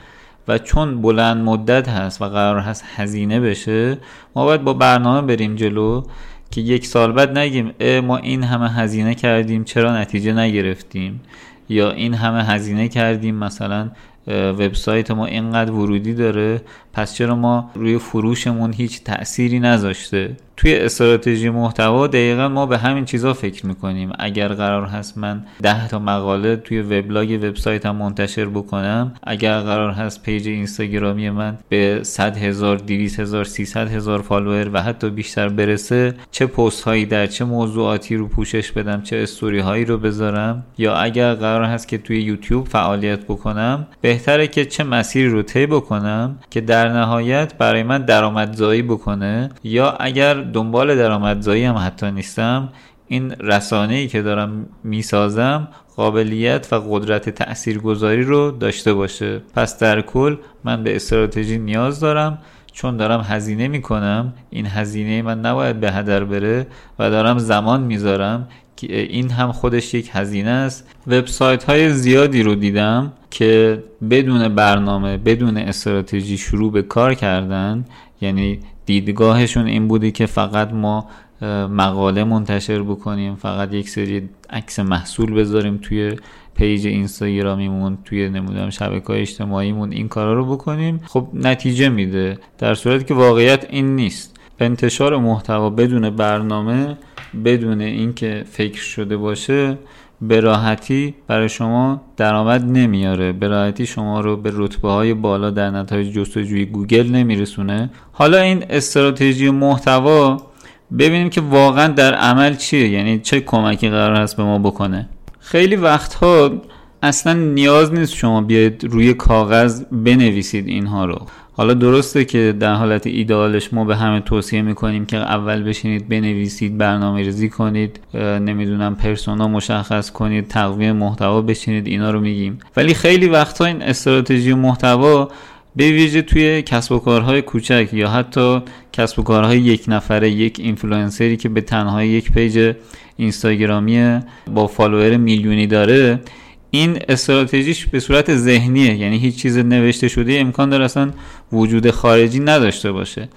و چون بلند مدت هست و قرار هست هزینه بشه ما باید با برنامه بریم جلو که یک سال بعد نگیم ما این همه هزینه کردیم چرا نتیجه نگرفتیم؟ یا این همه هزینه کردیم مثلا وبسایت ما اینقدر ورودی داره پس چرا ما روی فروشمون هیچ تأثیری نذاشته؟ توی استراتژی محتوا دقیقا ما به همین چیزا فکر می‌کنیم. اگر قرار هست من 10 تا مقاله توی وبلاگ وبسایتم منتشر بکنم اگر قرار هست page اینستاگرامی من به 100 هزار 200 هزار 300 هزار follower و حتی بیشتر برسه چه پست هایی در چه موضوعاتی رو پوشش بدم چه استوری هایی رو بذارم یا اگر قرار هست که توی یوتیوب فعالیت بکنم بهتره که چه مسیری رو طی بکنم که در نهایت برای من درآمدزایی بکنه یا اگر دنبال درآمدزایی هم حتی نیستم. این رسانه ای که دارم می‌سازم قابلیت و قدرت تاثیرگذاری رو داشته باشه. پس در کل من به استراتژی نیاز دارم. چون دارم هزینه می‌کنم این هزینه من نباید به هدر بره و دارم زمان می‌ذارم که این هم خودش یک هزینه است. وبسایت های زیادی رو دیدم که بدون برنامه بدون استراتژی شروع به کار کردن یعنی دیدگاهشون این بودی که فقط ما مقاله منتشر بکنیم فقط یک سری عکس محصول بذاریم توی پیج اینستاگرامیمون توی نمودم شبکه های اجتماعیمون این کارا رو بکنیم. خب نتیجه میده در صورتی که واقعیت این نیست. انتشار محتوا بدون برنامه بدون اینکه فکر شده باشه به راحتی برای شما درآمد نمیاره. به راحتی شما رو به رتبه های بالا در نتایج جستجوی گوگل نمیرسونه. حالا این استراتژی محتوا ببینیم که واقعا در عمل چیه یعنی چه کمکی قرار هست به ما بکنه. خیلی وقتها اصلا نیاز نیست شما بیاید روی کاغذ بنویسید اینها رو. حالا درسته که در حالت ایدئالش ما به همه توصیه می‌کنیم که اول بشینید بنویسید برنامه ریزی کنید نمی‌دونم پرسونا مشخص کنید تقویم محتوا بشینید اینا رو میگیم. ولی خیلی وقتا این استراتژی محتوا به ویژه توی کسب و کارهای کوچک یا حتی کسب و کارهای یک نفره یک اینفلوئنسری که به تنهایی یک page اینستاگرامی با follower میلیونی داره این استراتژیش به صورت ذهنیه یعنی هیچ چیز نوشته شده امکان داره اصلا وجود خارجی نداشته باشه.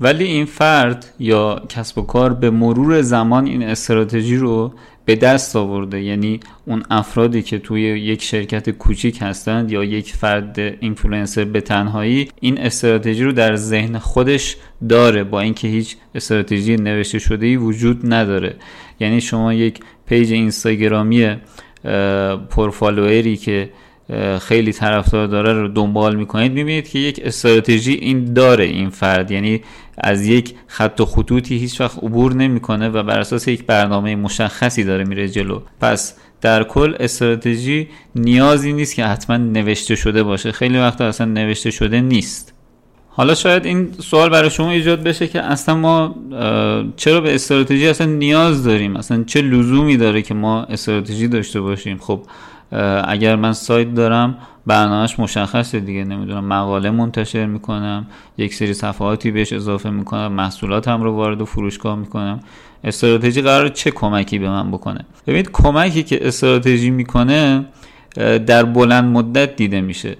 ولی این فرد یا کسب و کار به مرور زمان این استراتژی رو به دست آورده. یعنی اون افرادی که توی یک شرکت کوچیک هستند یا یک فرد اینفلوئنسر به تنهایی این استراتژی رو در ذهن خودش داره با اینکه هیچ استراتژی نوشته شده ای وجود نداره. یعنی شما یک پیج اینستاگرامی پرفالوئری که خیلی طرفدار داره رو دنبال می‌کنید می‌بینید که یک استراتژی این داره این فرد. یعنی از یک خط و خطوطی هیچ وقت عبور نمی‌کنه و بر اساس یک برنامه مشخصی داره میره جلو. پس در کل استراتژی نیازی نیست که حتما نوشته شده باشه. خیلی وقت اصلا نوشته شده نیست. حالا شاید این سوال برای شما ایجاد بشه که اصلا ما چرا به استراتژی اصلا نیاز داریم؟ اصلا چه لزومی داره که ما استراتژی داشته باشیم؟ خب اگر من سایت دارم برنامهش مشخصه دیگه نمی‌دونم مقاله منتشر می‌کنم یک سری صفحاتی بهش اضافه می‌کنم محصولاتم رو وارد فروشگاه می‌کنم. استراتژی قرار چه کمکی به من بکنه؟ ببینید کمکی که استراتژی می‌کنه در بلند مدت دیده میشه.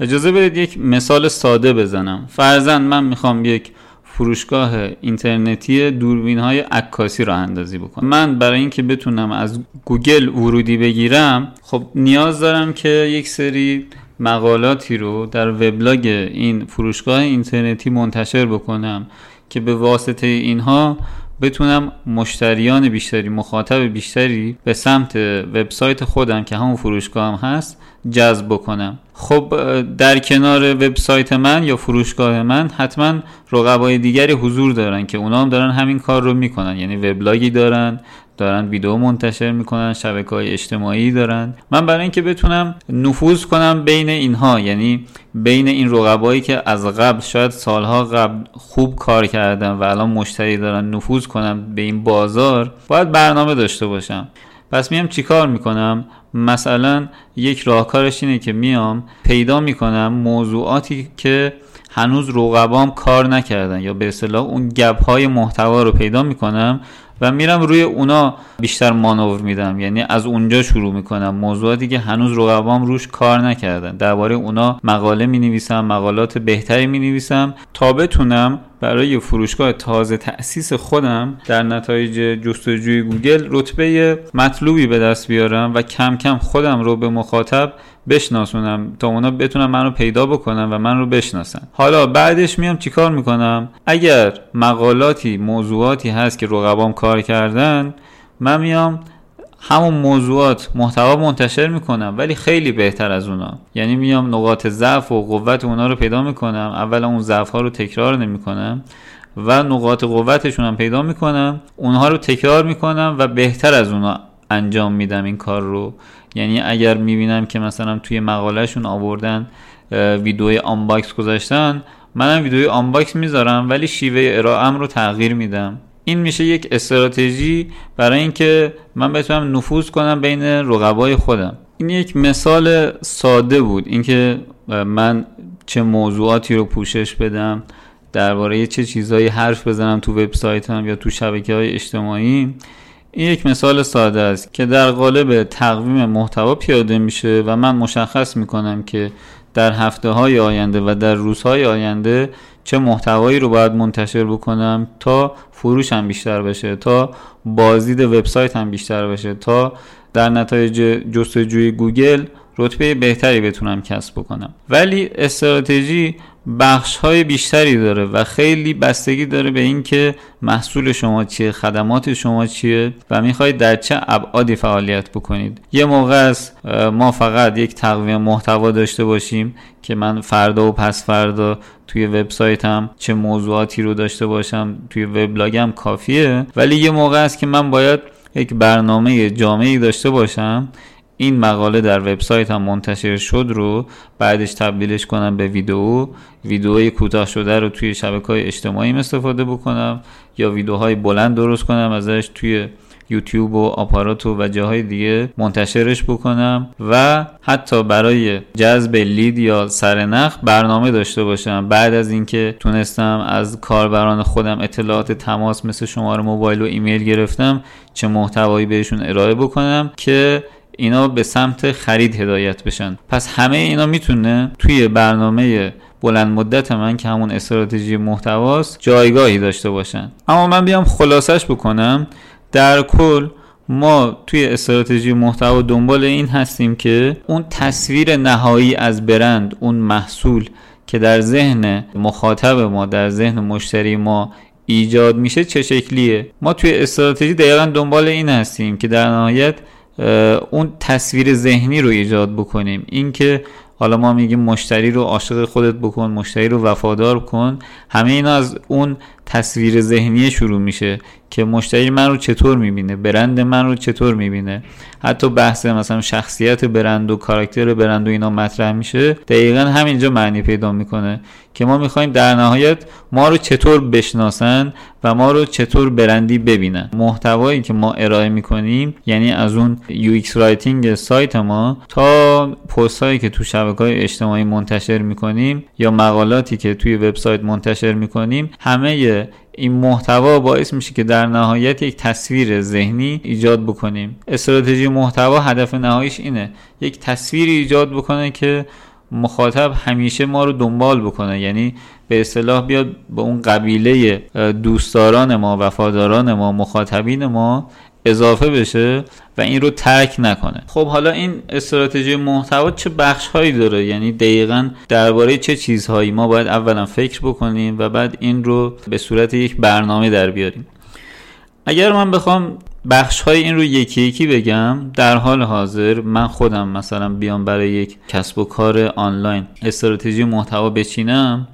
اجازه بدید یک مثال ساده بزنم. فرزن من می‌خوام یک فروشگاه اینترنتی دوربین های عکاسی را اندازی بکنم. من برای اینکه بتونم از گوگل ورودی بگیرم خب نیاز دارم که یک سری مقالاتی رو در وبلاگ این فروشگاه اینترنتی منتشر بکنم که به واسطه اینها بتونم مشتریان بیشتری مخاطب بیشتری به سمت وبسایت خودم که همون فروشگاه هم هست جذب بکنم. خب در کنار وبسایت من یا فروشگاه من حتما رقبای دیگری حضور دارن که اونا هم دارن همین کار رو می‌کنن. یعنی وبلاگی دارن دارن ویدیو منتشر می‌کنن شبکه های اجتماعی دارن. من برای اینکه بتونم نفوذ کنم بین اینها یعنی بین این رقبایی که از قبل شاید سالها قبل خوب کار کردن و الان مشتری دارن نفوذ کنم به این بازار باید برنامه داشته باشم. پس میام چیکار می‌کنم؟ مثلا یک راهکارش اینه که میام پیدا می‌کنم موضوعاتی که هنوز رقبام کار نکردن یا به اصطلاح اون گپ های محتوا رو پیدا می‌کنم و میرم روی اونا بیشتر مانور میدم. یعنی از اونجا شروع می‌کنم. موضوعاتی که هنوز رقبام روش کار نکردن. درباره اونا مقاله می نویسم مقالات بهتری می نویسم تا بتونم برای فروشگاه تازه تأسیس خودم در نتایج جستجوی گوگل رتبه مطلوبی به دست بیارم و کم کم خودم رو به مخاطب بشناسونم تا اونا بتونن من رو پیدا بکنن و من رو بشناسن. حالا بعدش میام چیکار می‌کنم؟ اگر مقالاتی موضوعاتی هست که رقبام کار کردن من میام همون موضوعات محتوا منتشر می‌کنم ولی خیلی بهتر از اونا. یعنی میام نقاط ضعف و قوت اونا رو پیدا می‌کنم اول اون ضعف ها رو تکرار نمی‌کنم و نقاط قوتشون هم پیدا می‌کنم اونها رو تکرار می‌کنم و بهتر از اونا انجام میدم این کار رو. یعنی اگر می‌بینم که مثلا توی مقاله‌شون آوردن ویدیوی unbox گذاشتن منم ویدیوی unbox می‌ذارم ولی شیوه ارائه‌م رو تغییر میدم. این میشه یک استراتژی برای اینکه من بتونم نفوذ کنم بین رقبای خودم. این یک مثال ساده بود. اینکه من چه موضوعاتی رو پوشش بدم درباره چه چیزهایی حرف بزنم تو وبسایتم یا تو شبکه های اجتماعی. این یک مثال ساده است که در قالب تقویم محتوا پیاده میشه و من مشخص می‌کنم که در هفته های آینده و در روزهای آینده چه محتوایی رو باید منتشر بکنم تا فروشم بیشتر بشه تا بازدید وبسایت هم بیشتر بشه تا در نتایج جستجوی گوگل رتبه بهتری بتونم کسب بکنم. ولی استراتژی بخش های بیشتری داره و خیلی بستگی داره به اینکه محصول شما چیه خدمات شما چیه و می‌خواید در چه ابعادی فعالیت بکنید. یه موقع است ما فقط یک تقویم محتوا داشته باشیم که من فردا و پس فردا توی وبسایتم چه موضوعاتی رو داشته باشم توی وبلاگم کافیه. ولی یه موقع است که من باید یک برنامه جامعی داشته باشم این مقاله در وبسایت هم منتشر شد رو بعدش تبدیلش کنم به ویدیو ویدیوهای کوتاه شده رو توی شبکه های اجتماعی استفاده بکنم یا ویدیوهای بلند درست کنم ازش توی یوتیوب و آپارات و جاهای دیگه منتشرش بکنم و حتی برای جذب لید یا سرنخ برنامه داشته باشم. بعد از اینکه تونستم از کاربران خودم اطلاعات تماس مثل شماره موبایل و ایمیل گرفتم چه محتوایی بهشون ارائه بکنم که اینا به سمت خرید هدایت بشن. پس همه اینا می‌تونه توی برنامه بلند مدت من که همون استراتژی محتواست جایگاهی داشته باشن. اما من بیام خلاصش بکنم. در کل ما توی استراتژی محتوا دنبال این هستیم که اون تصویر نهایی از برند اون محصول که در ذهن مخاطب ما در ذهن مشتری ما ایجاد میشه چه شکلیه؟ ما توی استراتژی دقیقا دنبال این هستیم که در نهایت اون تصویر ذهنی رو ایجاد بکنیم. اینکه حالا ما میگیم مشتری رو عاشق خودت بکن مشتری رو وفادار کن همه اینا از اون تصویر ذهنی شروع میشه که مشتری من رو چطور می‌بینه برند من رو چطور می‌بینه. حتی بحث مثلا شخصیت برند و کاراکتر برند و اینا مطرح میشه دقیقا همینجا معنی پیدا می‌کنه که ما می‌خوایم در نهایت ما رو چطور بشناسن و ما رو چطور برندی ببینن. محتوایی که ما ارائه می‌کنیم یعنی از اون UX writing سایت ما تا پست هایی که تو شبکه های اجتماعی منتشر می‌کنیم یا مقالاتی که توی وبسایت منتشر می‌کنیم همه این محتوا باعث میشه که در نهایت یک تصویر ذهنی ایجاد بکنیم. استراتژی محتوا هدف نهاییش اینه. یک تصویر ایجاد بکنه که مخاطب همیشه ما رو دنبال بکنه. یعنی به اصطلاح بیاد به اون قبیله دوستداران ما وفاداران ما مخاطبین ما اضافه بشه و این رو ترک نکنه. خب حالا این استراتژی محتوا چه بخش هایی داره؟ یعنی دقیقا درباره چه چیزهایی؟ ما باید اولا فکر بکنیم و بعد این رو به صورت یک برنامه در بیاریم. اگر من بخوام بخش های این رو یکی یکی بگم در حال حاضر من خودم مثلا بیام برای یک کسب و کار آنلاین استراتژی محتوا بچینم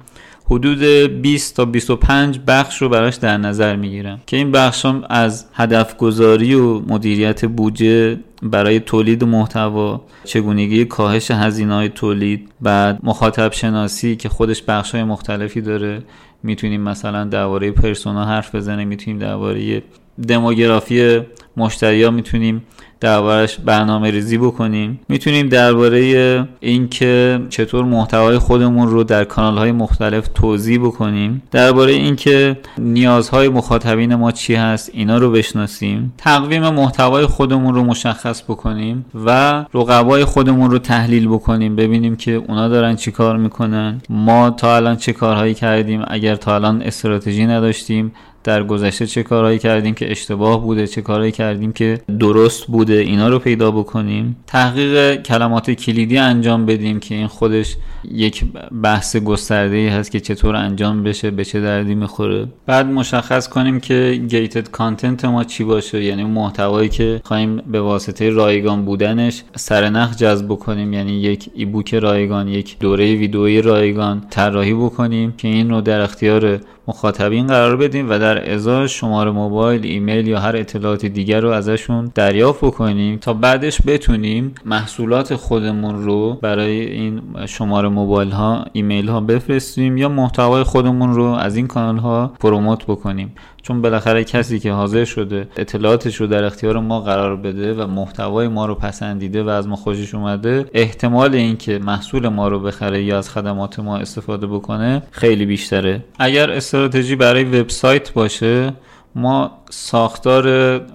حدود 20 تا 25 بخش رو براش در نظر می‌گیرم که این بخش هم از هدف گذاری و مدیریت بودجه برای تولید محتوا چگونگی کاهش هزینه های تولید بعد مخاطب شناسی که خودش بخش های مختلفی داره. می‌تونیم مثلا درباره پرسونا حرف بزنیم می‌تونیم درباره دموگرافی مشتری ها می‌تونیم دربارش برنامه ریزی بکنیم. می‌تونیم درباره اینکه چطور محتوای خودمون رو در کانال های مختلف توضیح بکنیم. درباره اینکه نیازهای مخاطبین ما چی هست اینا رو بشناسیم. تقویم محتوای خودمون رو مشخص بکنیم و رقبای خودمون رو تحلیل بکنیم. ببینیم که اونا دارن چی کار می‌کنن. ما تا الان چه کارهایی کردیم؟ اگر تا الان استراتژی نداشتیم در گذشته چه کارهایی کردیم که اشتباه بوده چه کارهایی کردیم که درست بوده اینا رو پیدا بکنیم. تحقیق کلمات کلیدی انجام بدیم که این خودش یک بحث گسترده ای هست که چطور انجام بشه به چه دردی می‌خوره. بعد مشخص کنیم که گیتد کانتنت ما چی باشه. یعنی محتوایی که خواهیم به واسطه رایگان بودنش سرنخ جذب بکنیم. یعنی یک ایبوک رایگان یک دوره ویدئویی رایگان طراحی بکنیم که این رو در اختیار مخاطبین قرار بدیم و در ازای شماره موبایل ایمیل یا هر اطلاعات دیگر رو ازشون دریافت بکنیم تا بعدش بتونیم محصولات خودمون رو برای این شماره موبایل ها ایمیل ها بفرستیم یا محتوای خودمون رو از این کانال ها پروموت بکنیم. چون بالاخره کسی که حاضر شده اطلاعاتش رو در اختیار ما قرار بده و محتوای ما رو پسندیده و از ما خوشش اومده احتمال اینکه محصول ما رو بخره یا از خدمات ما استفاده بکنه خیلی بیشتره. اگر استراتژی برای وبسایت باشه ما ساختار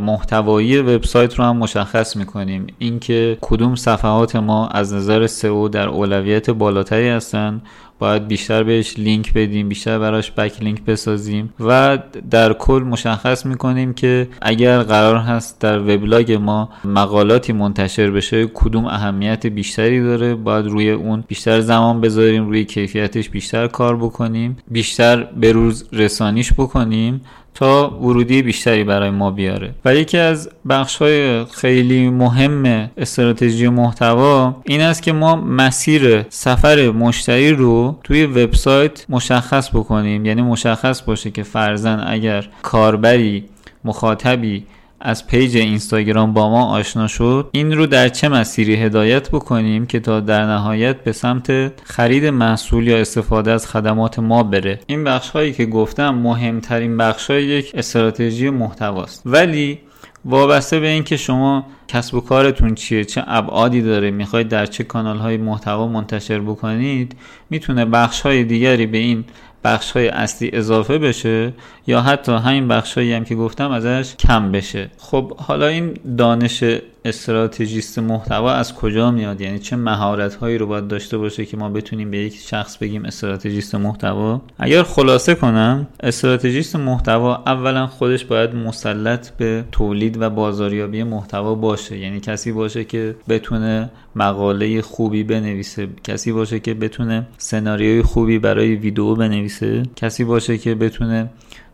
محتوایی وبسایت رو هم مشخص می‌کنیم. اینکه کدوم صفحات ما از نظر سئو در اولویت بالاتری هستن. باید بیشتر بهش لینک بدیم بیشتر براش بک لینک بسازیم و در کل مشخص می‌کنیم که اگر قرار هست در وبلاگ ما مقالاتی منتشر بشه کدوم اهمیت بیشتری داره. باید روی اون بیشتر زمان بذاریم روی کیفیتش بیشتر کار بکنیم بیشتر به روز رسانیش بکنیم تا ورودی بیشتری برای ما بیاره. و یکی از بخش های خیلی مهم استراتژی محتوا این است که ما مسیر سفر مشتری رو توی وبسایت مشخص بکنیم. یعنی مشخص باشه که فرزن اگر کاربری مخاطبی از پیج اینستاگرام با ما آشنا شد. این رو در چه مسیری هدایت بکنیم که تا در نهایت به سمت خرید محصول یا استفاده از خدمات ما بره؟ این بخش هایی که گفتم مهمترین بخش های یک استراتژی محتواست. ولی وابسته به اینکه شما کسب و کارتون چیه چه ابعادی داره می‌خواید در چه کانال های محتوا منتشر بکنید می‌تونه بخش های دیگری به این بخش های اصلی اضافه بشه یا حتی همین بخش هایی هم که گفتم ازش کم بشه. خب حالا این دانش استراتژیست محتوا از کجا میاد؟ یعنی چه مهارت هایی رو باید داشته باشه که ما بتونیم به یک شخص بگیم استراتژیست محتوا؟ اگر خلاصه کنم استراتژیست محتوا اولا خودش باید مسلط به تولید و بازاریابی محتوا باشه. یعنی کسی باشه که بتونه مقاله خوبی بنویسه کسی باشه که بتونه سناریوی خوبی برای ویدیو بنویسه کسی باشه که بتونه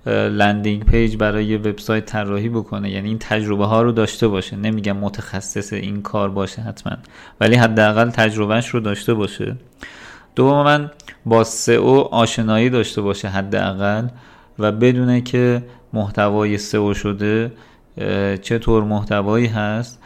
landing page برای وبسایت طراحی بکنه. یعنی این تجربه ها رو داشته باشه. نمیگم متخصص این کار باشه حتما. ولی حداقل تجربه‌ش رو داشته باشه. دوما با SEO آشنایی داشته باشه حداقل و بدونه که محتوای SEO شده چطور محتوایی هست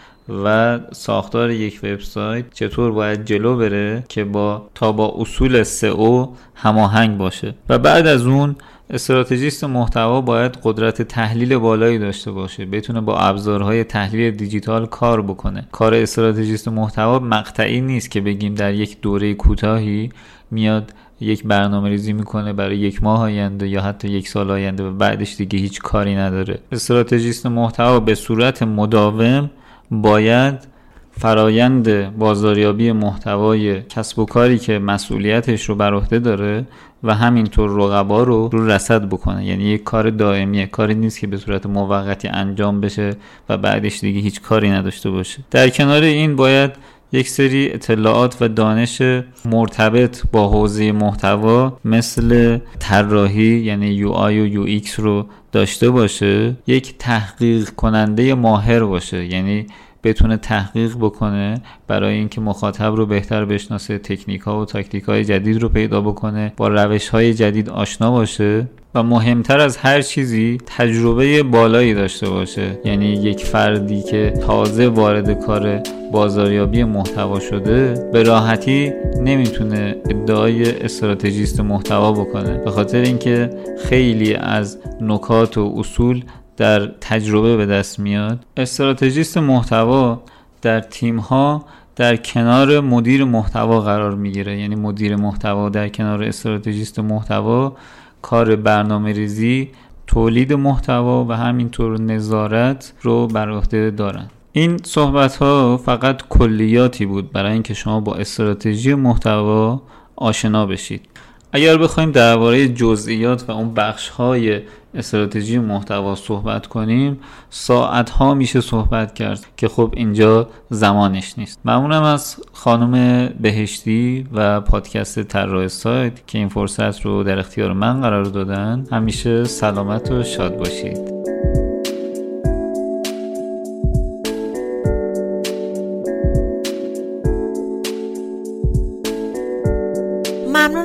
و ساختار یک وبسایت چطور باید جلو بره که با تا با اصول سئو هماهنگ باشه. و بعد از اون استراتژیست محتوا باید قدرت تحلیل بالایی داشته باشه بتونه با ابزارهای تحلیل دیجیتال کار بکنه. کار استراتژیست محتوا مقطعی نیست که بگیم در یک دوره کوتاهی میاد یک برنامه ریزی می‌کنه برای یک ماه آینده یا حتی یک سال آینده و بعدش دیگه هیچ کاری نداره. استراتژیست محتوا به صورت مداوم باید فرایند بازاریابی محتوای کسب و کاری که مسئولیتش رو بر عهده داره و همینطور رقبا رو رو رصد بکنه. یعنی یک کار دائمیه کاری نیست که به صورت موقتی انجام بشه و بعدش دیگه هیچ کاری نداشته باشه. در کنار این باید یک سری اطلاعات و دانش مرتبط با حوزه محتوا مثل طراحی یعنی UI و UX رو داشته باشه یک تحقیق کننده ماهر باشه. یعنی بتونه تحقیق بکنه برای اینکه مخاطب رو بهتر بشناسه تکنیک ها و تاکتیک های جدید رو پیدا بکنه با روش های جدید آشنا باشه و مهمتر از هر چیزی تجربه بالایی داشته باشه. یعنی یک فردی که تازه وارد کار بازاریابی محتوا شده به راحتی نمی‌تونه ادعای استراتژیست محتوا بکنه. به خاطر اینکه خیلی از نکات و اصول در تجربه به دست میاد. استراتژیست محتوا در تیم ها در کنار مدیر محتوا قرار می‌گیره. یعنی مدیر محتوا در کنار استراتژیست محتوا کار برنامه ریزی تولید محتوا و همینطور نظارت رو بر عهده دارن. این صحبت ها فقط کلیاتی بود برای اینکه شما با استراتژی محتوا آشنا بشید. اگر بخوایم درباره جزئیات و اون بخش های استراتژی محتوا صحبت کنیم ساعت ها میشه صحبت کرد که خب اینجا زمانش نیست. ممنونم از خانم بهشتی و پادکست طراح سایت که این فرصت رو در اختیار من قرار دادن. همیشه سلامت و شاد باشید.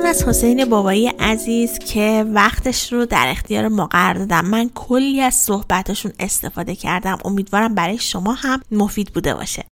از حسین بابایی عزیز که وقتش رو در اختیار ما قرار دادم. من کلی از صحبتشون استفاده کردم. امیدوارم برای شما هم مفید بوده باشه.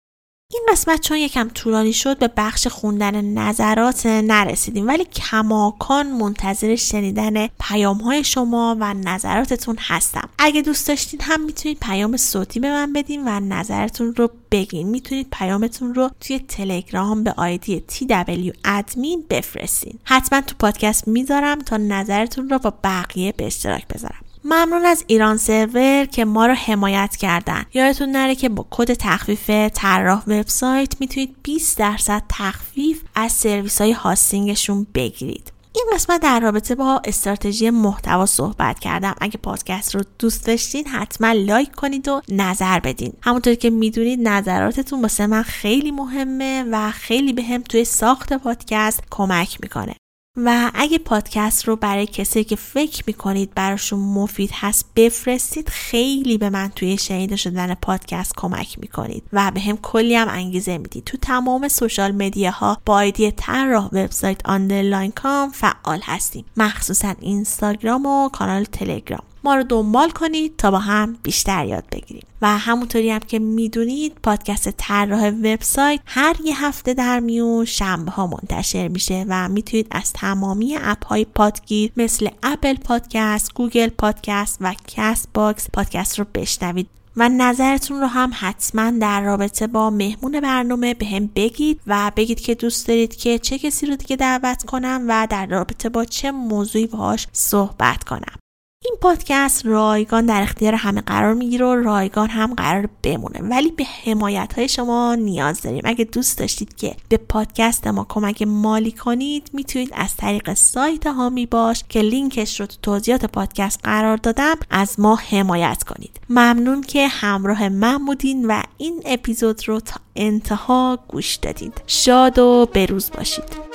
این قسمت چون یکم طولانی شد به بخش خوندن نظرات نرسیدیم. ولی کماکان منتظر شنیدن پیام های شما و نظراتتون هستم. اگه دوست داشتین هم می‌تونید پیام صوتی به من بدین و نظرتون رو بگین. می‌تونید پیامتون رو توی تلگرام به آیدی TW ادمین بفرستین. حتما تو پادکست می‌ذارم تا نظرتون رو با بقیه به اشتراک بذارم. ممنون از ایران سرور که ما رو حمایت کردن. یادتون نره که با کد تخفیف طراح وبسایت می‌تونید 20 درصد تخفیف از سرویس های hosting شون بگیرید. این قسمت در رابطه با استراتژی محتوا صحبت کردم. اگه پادکست رو دوست داشتین حتما like کنید و نظر بدین. همونطور که می‌دونید نظراتتون واسه من خیلی مهمه و خیلی به هم توی ساخت پادکست کمک می‌کنه. و اگه پادکست رو برای کسی که فکر می‌کنید براشون مفید هست بفرستید خیلی به من توی شنیده شدن پادکست کمک می‌کنید و به هم کلی هم انگیزه می‌دید. تو تمام social media ها با ID طراح وبسایت underline com فعال هستیم. مخصوصا اینستاگرام و کانال تلگرام. ما رو دنبال کنید تا با هم بیشتر یاد بگیریم. و همونطوری هم که می‌دونید پادکست طراح وبسایت هر یه هفته در میون شنبه ها منتشر میشه و می‌تونید از تمامی app های پادگیر مثل Apple Podcast، Google Podcast و Castbox پادکست رو بشنوید. و نظرتون رو هم حتما در رابطه با مهمون برنامه به هم بگید و بگید که دوست دارید که چه کسی رو دیگه دعوت کنم و در رابطه با چه موضوعی باهاش صحبت کنم. این پادکست رایگان در اختیار همه قرار می‌گیره و رایگان هم قرار بمونه. ولی به حمایت های شما نیاز داریم. اگه دوست داشتید که به پادکست ما کمک مالی کنید می‌تونید از طریق سایت هامی باش که لینکش رو تو توضیحات پادکست قرار دادم از ما حمایت کنید. ممنون که همراه من بودین و این اپیزود رو تا انتها گوش دادید. شاد و بروز باشید.